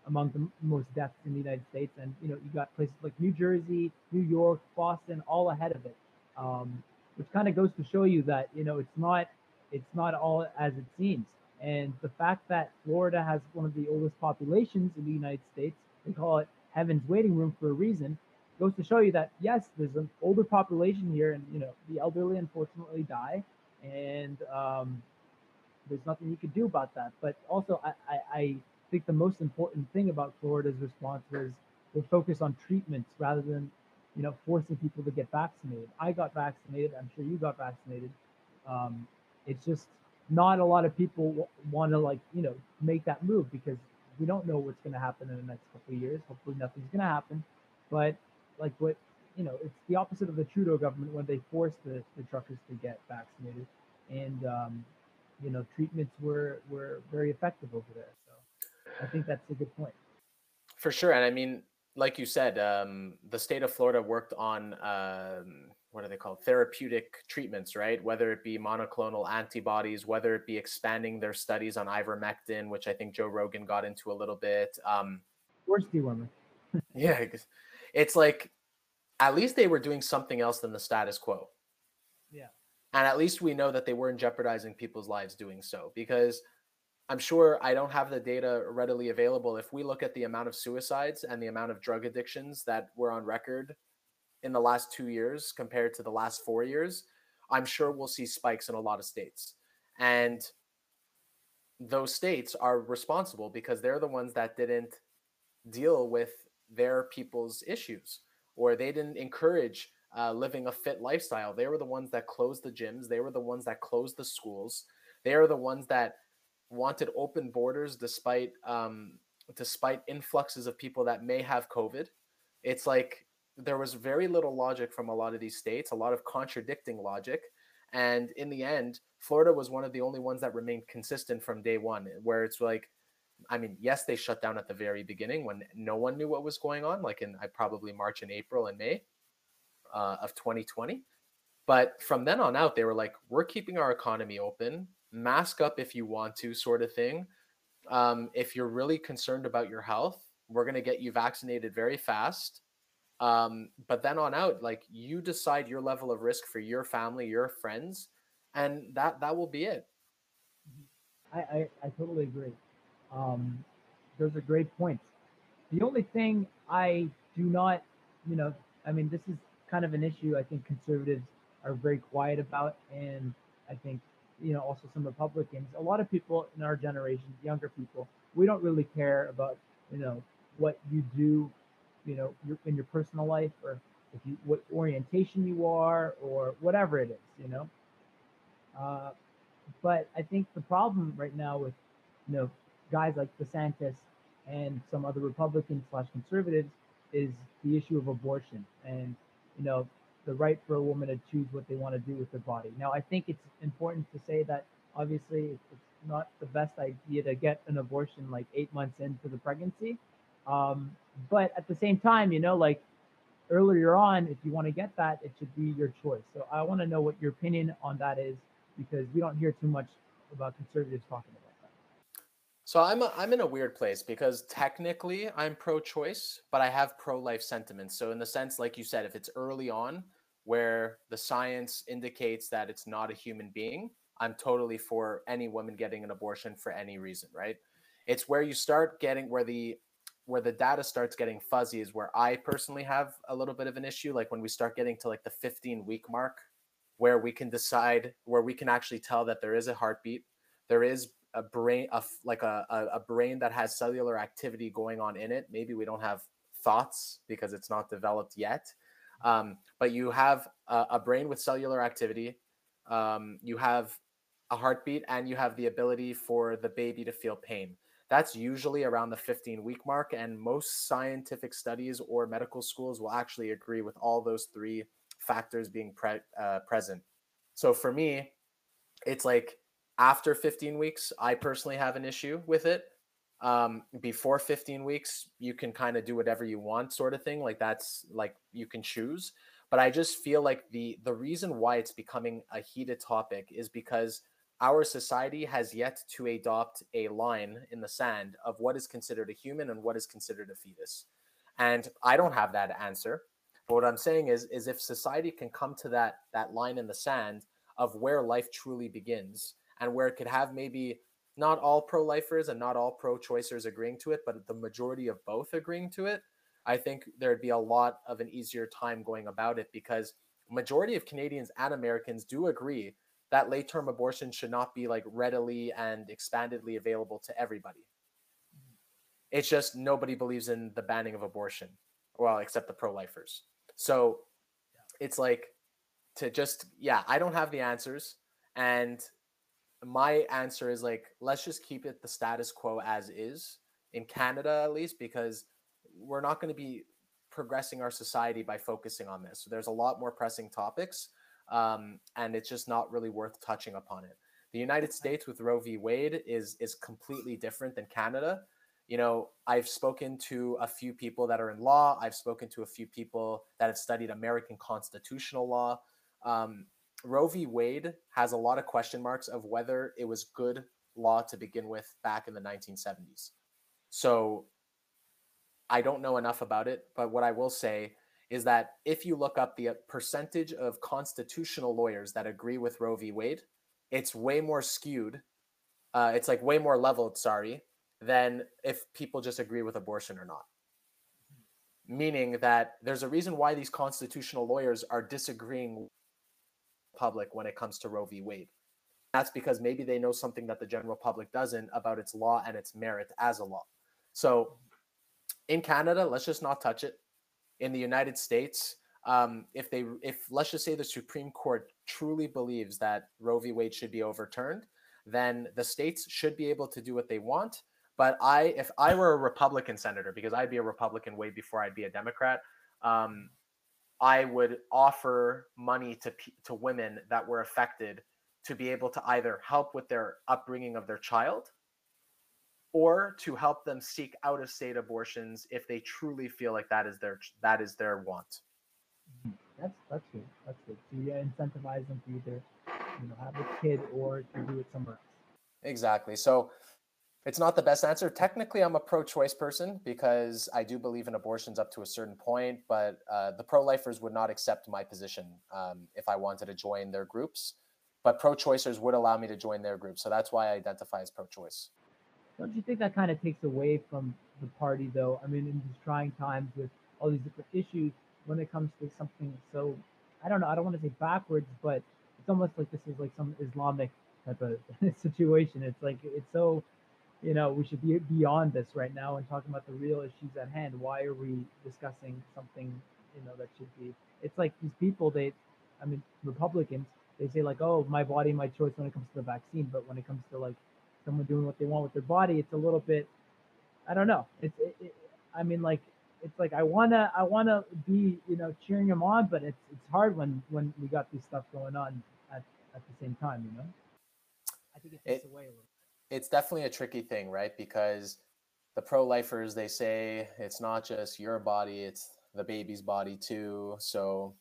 among the most deaths in the United States, and you know you got places like New Jersey, New York, Boston, all ahead of it, um, which kind of goes to show you that you know it's not it's not all as it seems. And the fact that Florida has one of the oldest populations in the United States, they call it heaven's waiting room for a reason, goes to show you that yes, there's an older population here, and you know the elderly unfortunately die, and um, there's nothing you can do about that. But also, I, I, I think the most important thing about Florida's response was the focus on treatments rather than you know forcing people to get vaccinated. I got vaccinated. I'm sure you got vaccinated. Um, it's just not a lot of people want to like you know make that move because we don't know what's going to happen in the next couple of years. Hopefully, nothing's going to happen. But like what you know, it's the opposite of the Trudeau government when they forced the, the truckers to get vaccinated, and um, you know treatments were were very effective over there. So I think that's a good point. For sure, and I mean, like you said, um, the state of Florida worked on um, what are they called? Therapeutic treatments, right? Whether it be monoclonal antibodies, whether it be expanding their studies on ivermectin, which I think Joe Rogan got into a little bit. Um, Where's dewormer? (laughs) yeah, it's like at least they were doing something else than the status quo. Yeah. And at least we know that they weren't jeopardizing people's lives doing so because I'm sure I don't have the data readily available. If we look at the amount of suicides and the amount of drug addictions that were on record in the last two years compared to the last four years, I'm sure we'll see spikes in a lot of states. And those states are responsible because they're the ones that didn't deal with their people's issues or they didn't encourage uh, living a fit lifestyle. They were the ones that closed the gyms, they were the ones that closed the schools, they are the ones that wanted open borders despite um, despite influxes of people that may have COVID. It's like there was very little logic from a lot of these states, a lot of contradicting logic. And in the end, Florida was one of the only ones that remained consistent from day one, where it's like, I mean, yes, they shut down at the very beginning when no one knew what was going on, like in I probably March and April and May uh, of 2020. But from then on out, they were like, we're keeping our economy open, mask up if you want to, sort of thing. Um, if you're really concerned about your health, we're going to get you vaccinated very fast um, but then on out, like you decide your level of risk for your family, your friends, and that that will be it. I I, I totally agree. Um, those are great points. The only thing I do not, you know, I mean, this is kind of an issue I think conservatives are very quiet about, and I think you know also some Republicans. A lot of people in our generation, younger people, we don't really care about you know what you do you know your, in your personal life or if you what orientation you are or whatever it is you know uh, but I think the problem right now with you know guys like DeSantis and some other Republicans slash conservatives is the issue of abortion and you know the right for a woman to choose what they want to do with their body. Now, I think it's important to say that obviously it's not the best idea to get an abortion like eight months into the pregnancy. Um, but at the same time, you know, like earlier on, if you want to get that, it should be your choice. So I want to know what your opinion on that is because we don't hear too much about conservatives talking about that. So I'm a, I'm in a weird place because technically I'm pro-choice, but I have pro-life sentiments. So in the sense, like you said, if it's early on, where the science indicates that it's not a human being, I'm totally for any woman getting an abortion for any reason, right? It's where you start getting where the where the data starts getting fuzzy is where I personally have a little bit of an issue like when we start getting to like the 15 week mark where we can decide where we can actually tell that there is a heartbeat, there is a brain a, like a, a, brain that has cellular activity going on in it. Maybe we don't have thoughts because it's not developed yet um, but you have a, a, brain with cellular activity, um, you have a heartbeat, and you have the ability for the baby to feel pain. That's usually around the 15 week mark, and most scientific studies or medical schools will actually agree with all those three factors being pre- uh, present. So for me, it's like after 15 weeks, I personally have an issue with it um before 15 weeks you can kind of do whatever you want sort of thing like that's like you can choose but i just feel like the the reason why it's becoming a heated topic is because our society has yet to adopt a line in the sand of what is considered a human and what is considered a fetus. And i don't have that answer but what i'm saying is is if society can come to that that line in the sand of where life truly begins and where it could have maybe not all pro-lifers and not all pro-choicers agreeing to it, but the majority of both agreeing to it, I think there'd be a lot of an easier time going about it because majority of Canadians and Americans do agree that late-term abortion should not be like readily and expandedly available to everybody. It's just nobody believes in the banning of abortion, well, except the pro-lifers. So it's like to just yeah, I don't have the answers and my answer is like let's just keep it the status quo as is in Canada at least because we're not going to be progressing our society by focusing on this. So there's a lot more pressing topics, um, and it's just not really worth touching upon it. The United States with Roe v. Wade is is completely different than Canada. You know, I've spoken to a few people that are in law. I've spoken to a few people that have studied American constitutional law. Um, Roe v. Wade has a lot of question marks of whether it was good law to begin with back in the 1970s. So I don't know enough about it, but what I will say is that if you look up the uh, percentage of constitutional lawyers that agree with Roe v. Wade, it's way more skewed. Uh, it's like way more leveled, sorry, than if people just agree with abortion or not. Meaning that there's a reason why these constitutional lawyers are disagreeing public when it comes to Roe v. Wade. That's because maybe they know something that the general public doesn't about its law and its merit as a law. So in Canada, let's just not touch it. In the United States, um, if they, if let's just say the Supreme Court truly believes that Roe v. Wade should be overturned, then the states should be able to do what they want. But I, if I were a Republican senator, because I'd be a Republican way before I'd be a Democrat, um, I would offer money to to women that were affected to be able to either help with their upbringing of their child or to help them seek out of state abortions if they truly feel like that is their that is their want. Mm-hmm. That's that's good. That's good. So you incentivize them to either you know have a kid or to do it somewhere else. Exactly. So it's not the best answer. Technically, I'm a pro-choice person because I do believe in abortions up to a certain point, but uh, the pro-lifers would not accept my position um, if I wanted to join their groups. But pro-choicers would allow me to join their group, so that's why I identify as pro-choice. Don't you think that kind of takes away from the party, though? I mean, in these trying times with all these different issues, when it comes to something so, I don't know, I don't want to say backwards, but it's almost like this is like some Islamic type of (laughs) situation. It's like it's so you know, we should be beyond this right now and talking about the real issues at hand. Why are we discussing something, you know, that should be? It's like these people. They, I mean, Republicans. they say like, oh, my body, my choice when it comes to the vaccine, but when it comes to like someone doing what they want with their body, it's a little bit, I don't know. It's, it, it, I mean, like, it's like I wanna, I wanna be, you know, cheering them on, but it's it's hard when when we got this stuff going on at at the same time, you know. I think it takes It- away a little. it's definitely a tricky thing, right? Because the pro lifers they say it's not just your body, it's the baby's body too. So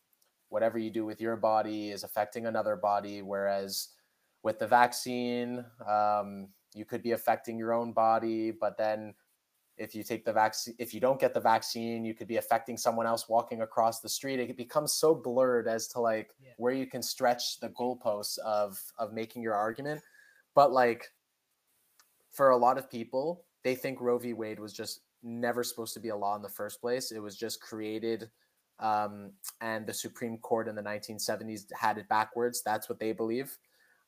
whatever you do with your body is affecting another body. Whereas with the vaccine, um, you could be affecting your own body, but then if you take the vaccine, if you don't get the vaccine, you could be affecting someone else walking across the street. It becomes so blurred as to like Yeah. where you can stretch the goalposts of of making your argument. But like for a lot of people, they think Roe v. Wade was just never supposed to be a law in the first place. It was just created, um, and the Supreme Court in the 1970s had it backwards. That's what they believe.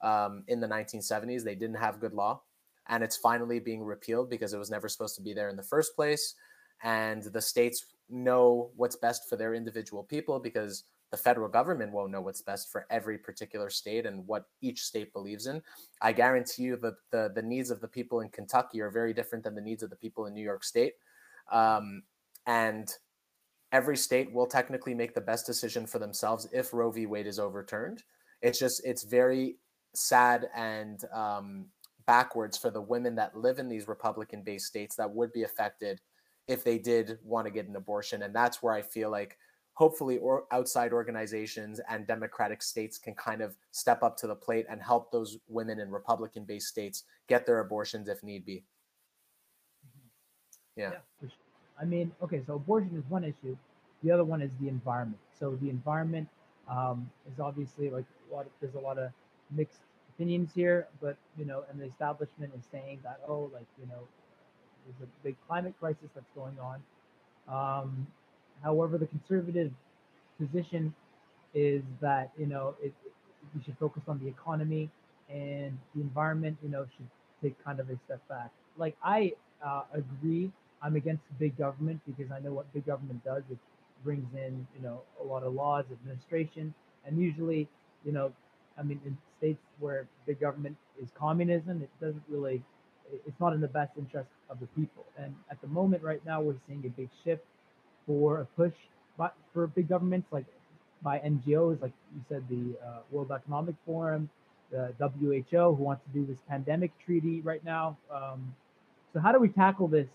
Um, in the 1970s, they didn't have good law, and it's finally being repealed because it was never supposed to be there in the first place. And the states know what's best for their individual people because the federal government won't know what's best for every particular state and what each state believes in. I guarantee you that the, the needs of the people in Kentucky are very different than the needs of the people in New York State. Um, and every state will technically make the best decision for themselves if Roe v. Wade is overturned. It's just, it's very sad and um, backwards for the women that live in these Republican based states that would be affected if they did want to get an abortion. And that's where I feel like hopefully or outside organizations and democratic states can kind of step up to the plate and help those women in republican based states get their abortions if need be Yeah. for sure. I mean, okay, so abortion is one issue. The other one is the environment. So the environment um, is obviously like a lot. Of, there's a lot of mixed opinions here, but you know, and the establishment is saying that oh, like you know, there's a big climate crisis that's going on. Um, however, the conservative position is that you know it, we should focus on the economy and the environment. You know, should take kind of a step back. Like I uh, agree. I'm against big government because I know what big government does. It brings in, you know, a lot of laws, administration, and usually, you know, I mean, in states where big government is communism, it doesn't really, it's not in the best interest of the people. And at the moment, right now, we're seeing a big shift for a push by, for big governments, like by NGOs, like you said, the uh, World Economic Forum, the WHO, who wants to do this pandemic treaty right now. Um, so how do we tackle this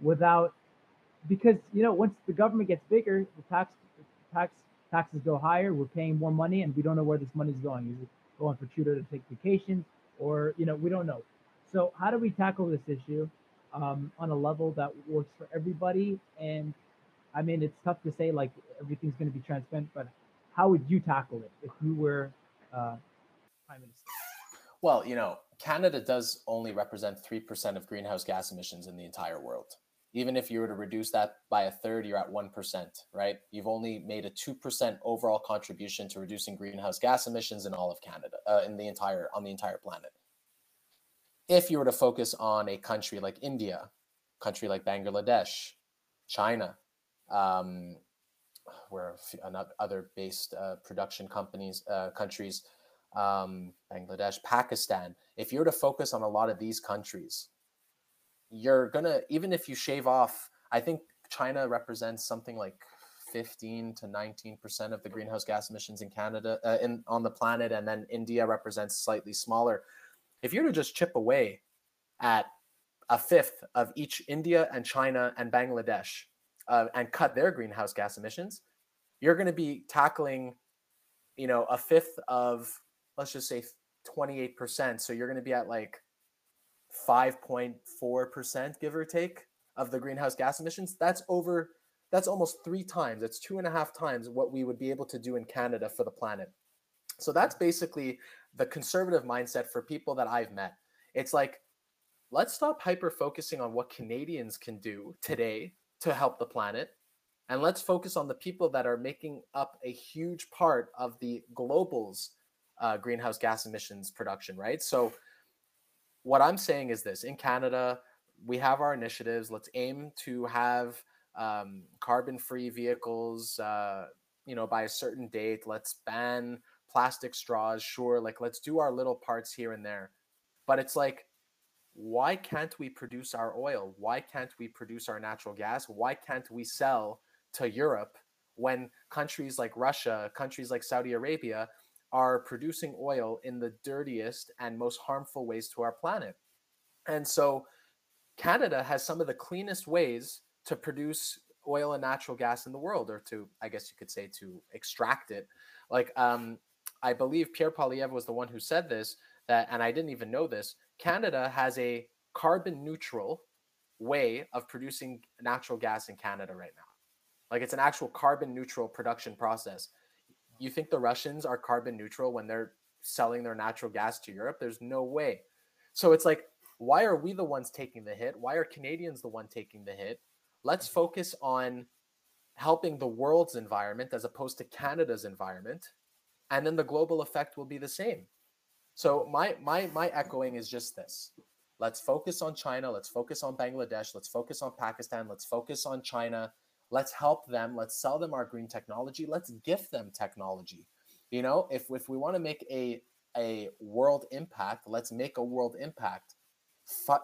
without because you know once the government gets bigger, the tax tax taxes go higher. We're paying more money, and we don't know where this money's going. Is it going for Trudeau to take vacations, or you know we don't know. So how do we tackle this issue um, on a level that works for everybody? And I mean, it's tough to say like everything's going to be transparent, but how would you tackle it if you were uh, prime minister? well you know canada does only represent 3% of greenhouse gas emissions in the entire world even if you were to reduce that by a third you're at 1% right? You've only made a 2% overall contribution to reducing greenhouse gas emissions in all of canada uh, in the entire on the entire planet. If you were to focus on a country like india country like bangladesh china um, where other based uh, production companies uh, countries um, bangladesh pakistan if you were to focus on a lot of these countries you're gonna even if you shave off i think china represents something like 15 to 19 percent of the greenhouse gas emissions in canada uh, in on the planet and then india represents slightly smaller. If you were to just chip away at a fifth of each india and china and bangladesh uh, and cut their greenhouse gas emissions you're going to be tackling you know a fifth of let's just say 28% so you're going to be at like 5.4% give or take of the greenhouse gas emissions that's over that's almost three times that's two and a half times what we would be able to do in canada for the planet. So that's basically the conservative mindset for people that i've met. It's like let's stop hyper focusing on what canadians can do today to help the planet and let's focus on the people that are making up a huge part of the global's uh, greenhouse gas emissions production right? So what I'm saying is this in Canada, we have our initiatives. Let's aim to have um, carbon free vehicles, uh, you know, by a certain date. Let's ban plastic straws, sure, like let's do our little parts here and there. But it's like, why can't we produce our oil? Why can't we produce our natural gas? Why can't we sell to Europe when countries like Russia, countries like Saudi Arabia are producing oil in the dirtiest and most harmful ways to our planet? And so Canada has some of the cleanest ways to produce oil and natural gas in the world, or to, I guess you could say, to extract it. Like, um, I believe Pierre Poilievre was the one who said this, that, and I didn't even know this. Canada has a carbon neutral way of producing natural gas in Canada right now. Like, it's an actual carbon neutral production process. You think the Russians are carbon neutral when they're selling their natural gas to Europe? There's no way. So it's like, why are we the ones taking the hit? Why are Canadians the one taking the hit? Let's focus on helping the world's environment as opposed to Canada's environment, and then the global effect will be the same. So my my my echoing is just this. Let's focus on China, let's focus on Bangladesh, let's focus on Pakistan, let's focus on China. Let's help them, let's sell them our green technology, let's gift them technology. You know, if if we want to make a a world impact, let's make a world impact.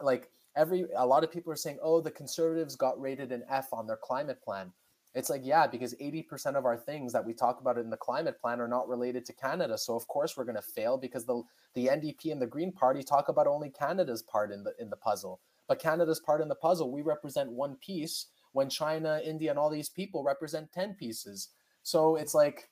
Like every a lot of people are saying, "Oh, the conservatives got rated an F on their climate plan." It's like, yeah, because 80% of our things that we talk about in the climate plan are not related to Canada. So of course we're going to fail because the the NDP and the Green Party talk about only Canada's part in the in the puzzle. But Canada's part in the puzzle, we represent one piece when China, India and all these people represent 10 pieces. So it's like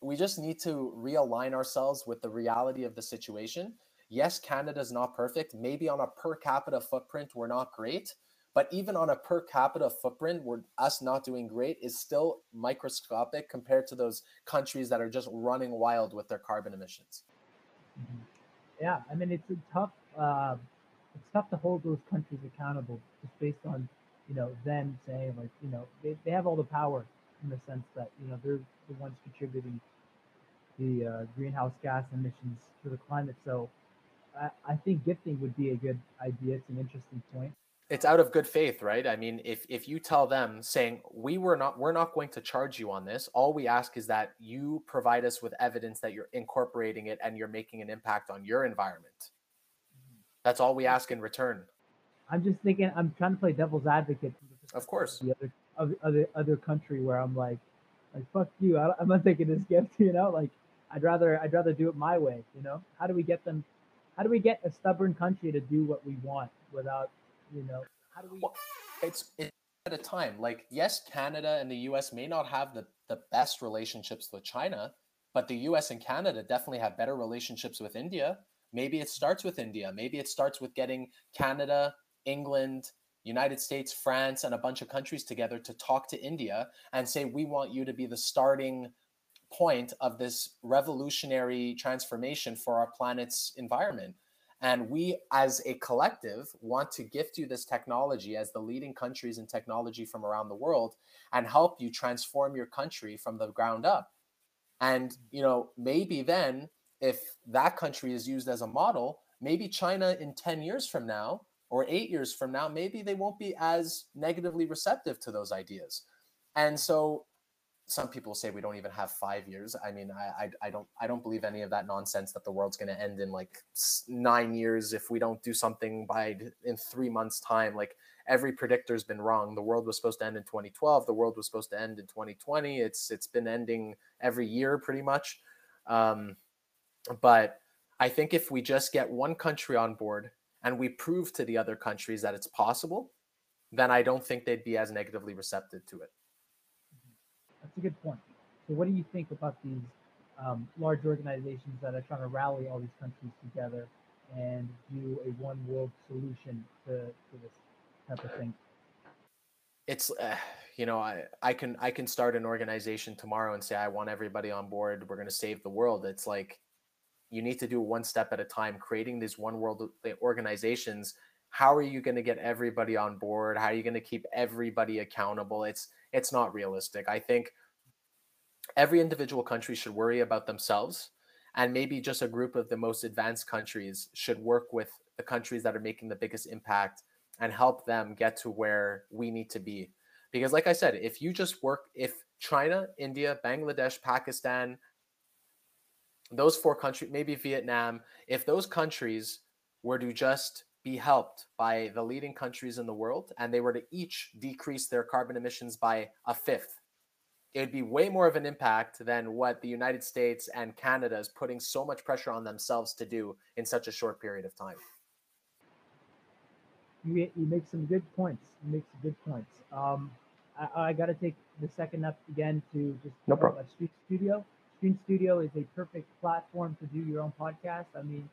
we just need to realign ourselves with the reality of the situation. Yes, Canada's not perfect. Maybe on a per capita footprint we're not great, but even on a per capita footprint, where us not doing great is still microscopic compared to those countries that are just running wild with their carbon emissions. Mm-hmm. Yeah, I mean it's a tough. Uh, it's tough to hold those countries accountable just based on you know them saying like you know they, they have all the power in the sense that you know they're the ones contributing the uh, greenhouse gas emissions to the climate. So I, I think gifting would be a good idea. It's an interesting point it's out of good faith right i mean if if you tell them saying we were not we're not going to charge you on this all we ask is that you provide us with evidence that you're incorporating it and you're making an impact on your environment that's all we ask in return i'm just thinking i'm trying to play devil's advocate of course. the other other other country where i'm like like fuck you. I, i'm not taking this gift (laughs) you know? Like i'd rather i'd rather do it my way you know? How do we get them how do we get a stubborn country to do what we want without you know? How do we well, it's, it's at a time. Like yes canada and the us may not have the, the best relationships with china but the us and canada definitely have better relationships with india. Maybe it starts with india. Maybe it starts with getting canada england united states france and a bunch of countries together to talk to india and say we want you to be the starting point of this revolutionary transformation for our planet's environment and we, as a collective, want to gift you this technology as the leading countries in technology from around the world and help you transform your country from the ground up. And, you know, maybe then, if that country is used as a model, maybe China in 10 years from now or eight years from now, maybe they won't be as negatively receptive to those ideas. And so some people say we don't even have five years. I mean, I, I, I don't I don't believe any of that nonsense that the world's going to end in like nine years if we don't do something by in three months time. Like every predictor's been wrong. The world was supposed to end in 2012. The world was supposed to end in 2020. It's it's been ending every year pretty much. Um, but I think if we just get one country on board and we prove to the other countries that it's possible, then I don't think they'd be as negatively receptive to it. That's a good point. So, what do you think about these um, large organizations that are trying to rally all these countries together and do a one world solution to, to this type of thing? It's uh, you know I, I can I can start an organization tomorrow and say I want everybody on board. We're going to save the world. It's like you need to do one step at a time. Creating these one world uh, organizations. How are you going to get everybody on board? How are you going to keep everybody accountable? It's it's not realistic. I think every individual country should worry about themselves and maybe just a group of the most advanced countries should work with the countries that are making the biggest impact and help them get to where we need to be because like i said if you just work if china india bangladesh pakistan those four countries, maybe Vietnam, if those countries were to just be helped by the leading countries in the world and they were to each decrease their carbon emissions by a fifth, it would be way more of an impact than what the United States and Canada is putting so much pressure on themselves to do in such a short period of time. You, you make some good points. You make some good points. Um, I, I got to take the second up again to just no problem. Stream Studio. Stream Studio is a perfect platform to do your own podcast. I mean,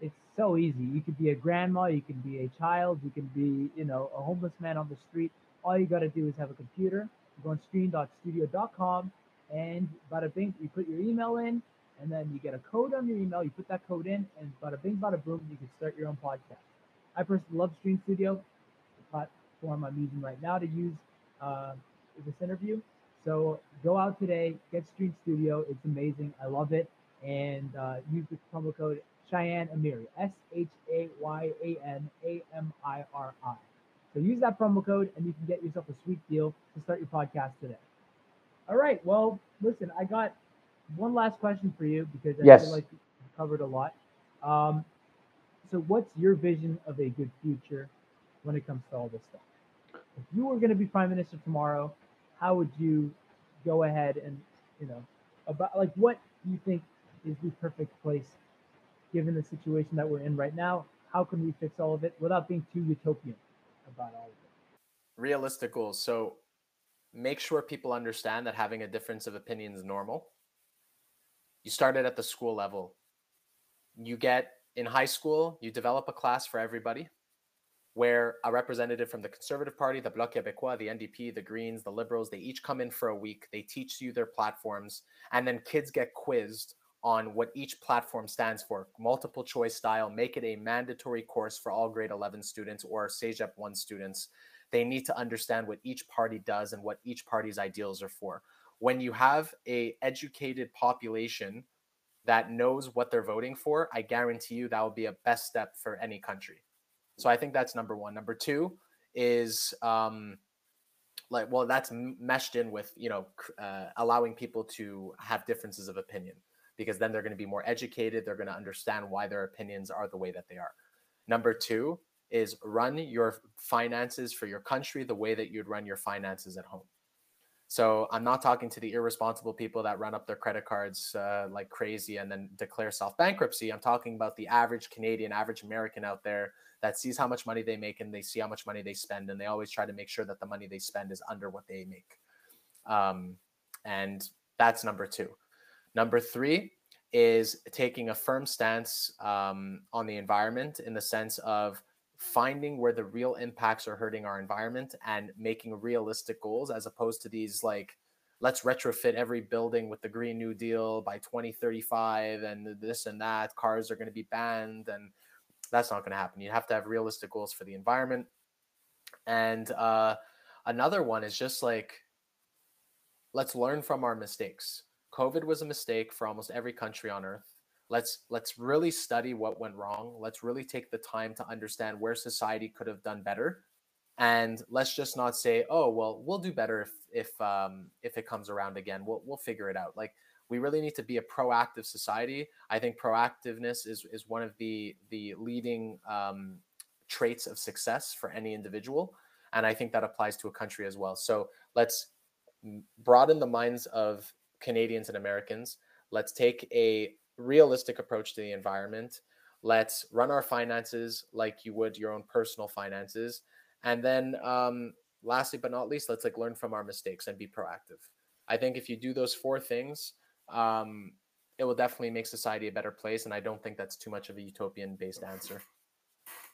it's so easy. You could be a grandma, you can be a child, you can be, you know, a homeless man on the street. All you got to do is have a computer. Go on stream.studio.com and bada bing, you put your email in, and then you get a code on your email. You put that code in, and bada bing, bada boom, you can start your own podcast. I personally love Stream Studio, the platform I'm using right now to use uh, this interview. So go out today, get Stream Studio. It's amazing. I love it. And uh, use the promo code Shayan Amiri, S H A Y A N A M I R I. So use that promo code and you can get yourself a sweet deal to start your podcast today. All right. Well, listen, I got one last question for you because I yes. feel like you covered a lot. Um, so, what's your vision of a good future when it comes to all this stuff? If you were going to be prime minister tomorrow, how would you go ahead and, you know, about like what do you think is the perfect place given the situation that we're in right now? How can we fix all of it without being too utopian about all of it? Realistic goals. So make sure people understand that having a difference of opinion is normal. You start it at the school level. You get in high school, you develop a class for everybody where a representative from the Conservative Party, the Bloc Québécois, the NDP, the Greens, the Liberals, they each come in for a week. They teach you their platforms, and then kids get quizzed on what each platform stands for. Multiple choice style, make it a mandatory course for all grade 11 students or CEGEP 1 students. They need to understand what each party does and what each party's ideals are for. When you have a educated population that knows what they're voting for, I guarantee you that will be a best step for any country. So I think that's number one. Number two is um, like, well, that's meshed in with you know uh, allowing people to have differences of opinion because then they're going to be more educated. They're going to understand why their opinions are the way that they are. Number two is run your finances for your country the way that you'd run your finances at home. So I'm not talking to the irresponsible people that run up their credit cards uh, like crazy and then declare self bankruptcy. I'm talking about the average Canadian, average American out there that sees how much money they make and they see how much money they spend, and they always try to make sure that the money they spend is under what they make. Um, and that's number two. Number three is taking a firm stance um, on the environment in the sense of finding where the real impacts are hurting our environment and making realistic goals as opposed to these like let's retrofit every building with the green new deal by 2035 and this and that cars are going to be banned and that's not going to happen. You have to have realistic goals for the environment. And uh, another one is just like let's learn from our mistakes. Covid was a mistake for almost every country on earth let's let's really study what went wrong. Let's really take the time to understand where society could have done better. And let's just not say oh well we'll do better if if um if it comes around again. We'll we'll figure it out. Like we really need to be a proactive society. I think proactiveness is is one of the the leading um, traits of success for any individual. And i think that applies to a country as well. So let's broaden the minds of canadians and americans. Let's take a realistic approach to the environment. Let's run our finances like you would your own personal finances. And then um, lastly but not least, let's like learn from our mistakes and be proactive. I think if you do those four things, um, it will definitely make society a better place. And I don't think that's too much of a utopian based answer.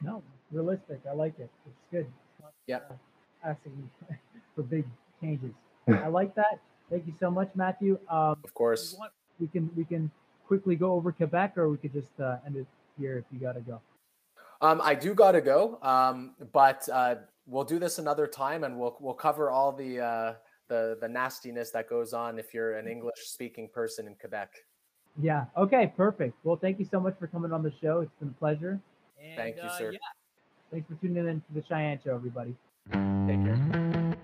No, realistic. I like it. It's good. yeah. Uh, asking (laughs) for big changes. (laughs) I like that. Thank you so much, Mathew. Um, of course. We can we can quickly go over Quebec, or we could just uh, end it here if you got to go? Um, I do got to go, um, but uh, we'll do this another time, and we'll we'll cover all the uh, the the nastiness that goes on if you're an English speaking person in Quebec. Yeah. Okay. Perfect. Well, thank you so much for coming on the show. It's been a pleasure. And, thank you, uh, sir. Yeah. Thanks for tuning in to the Shayan Show, everybody. Take care.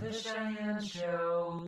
The Shayan Show.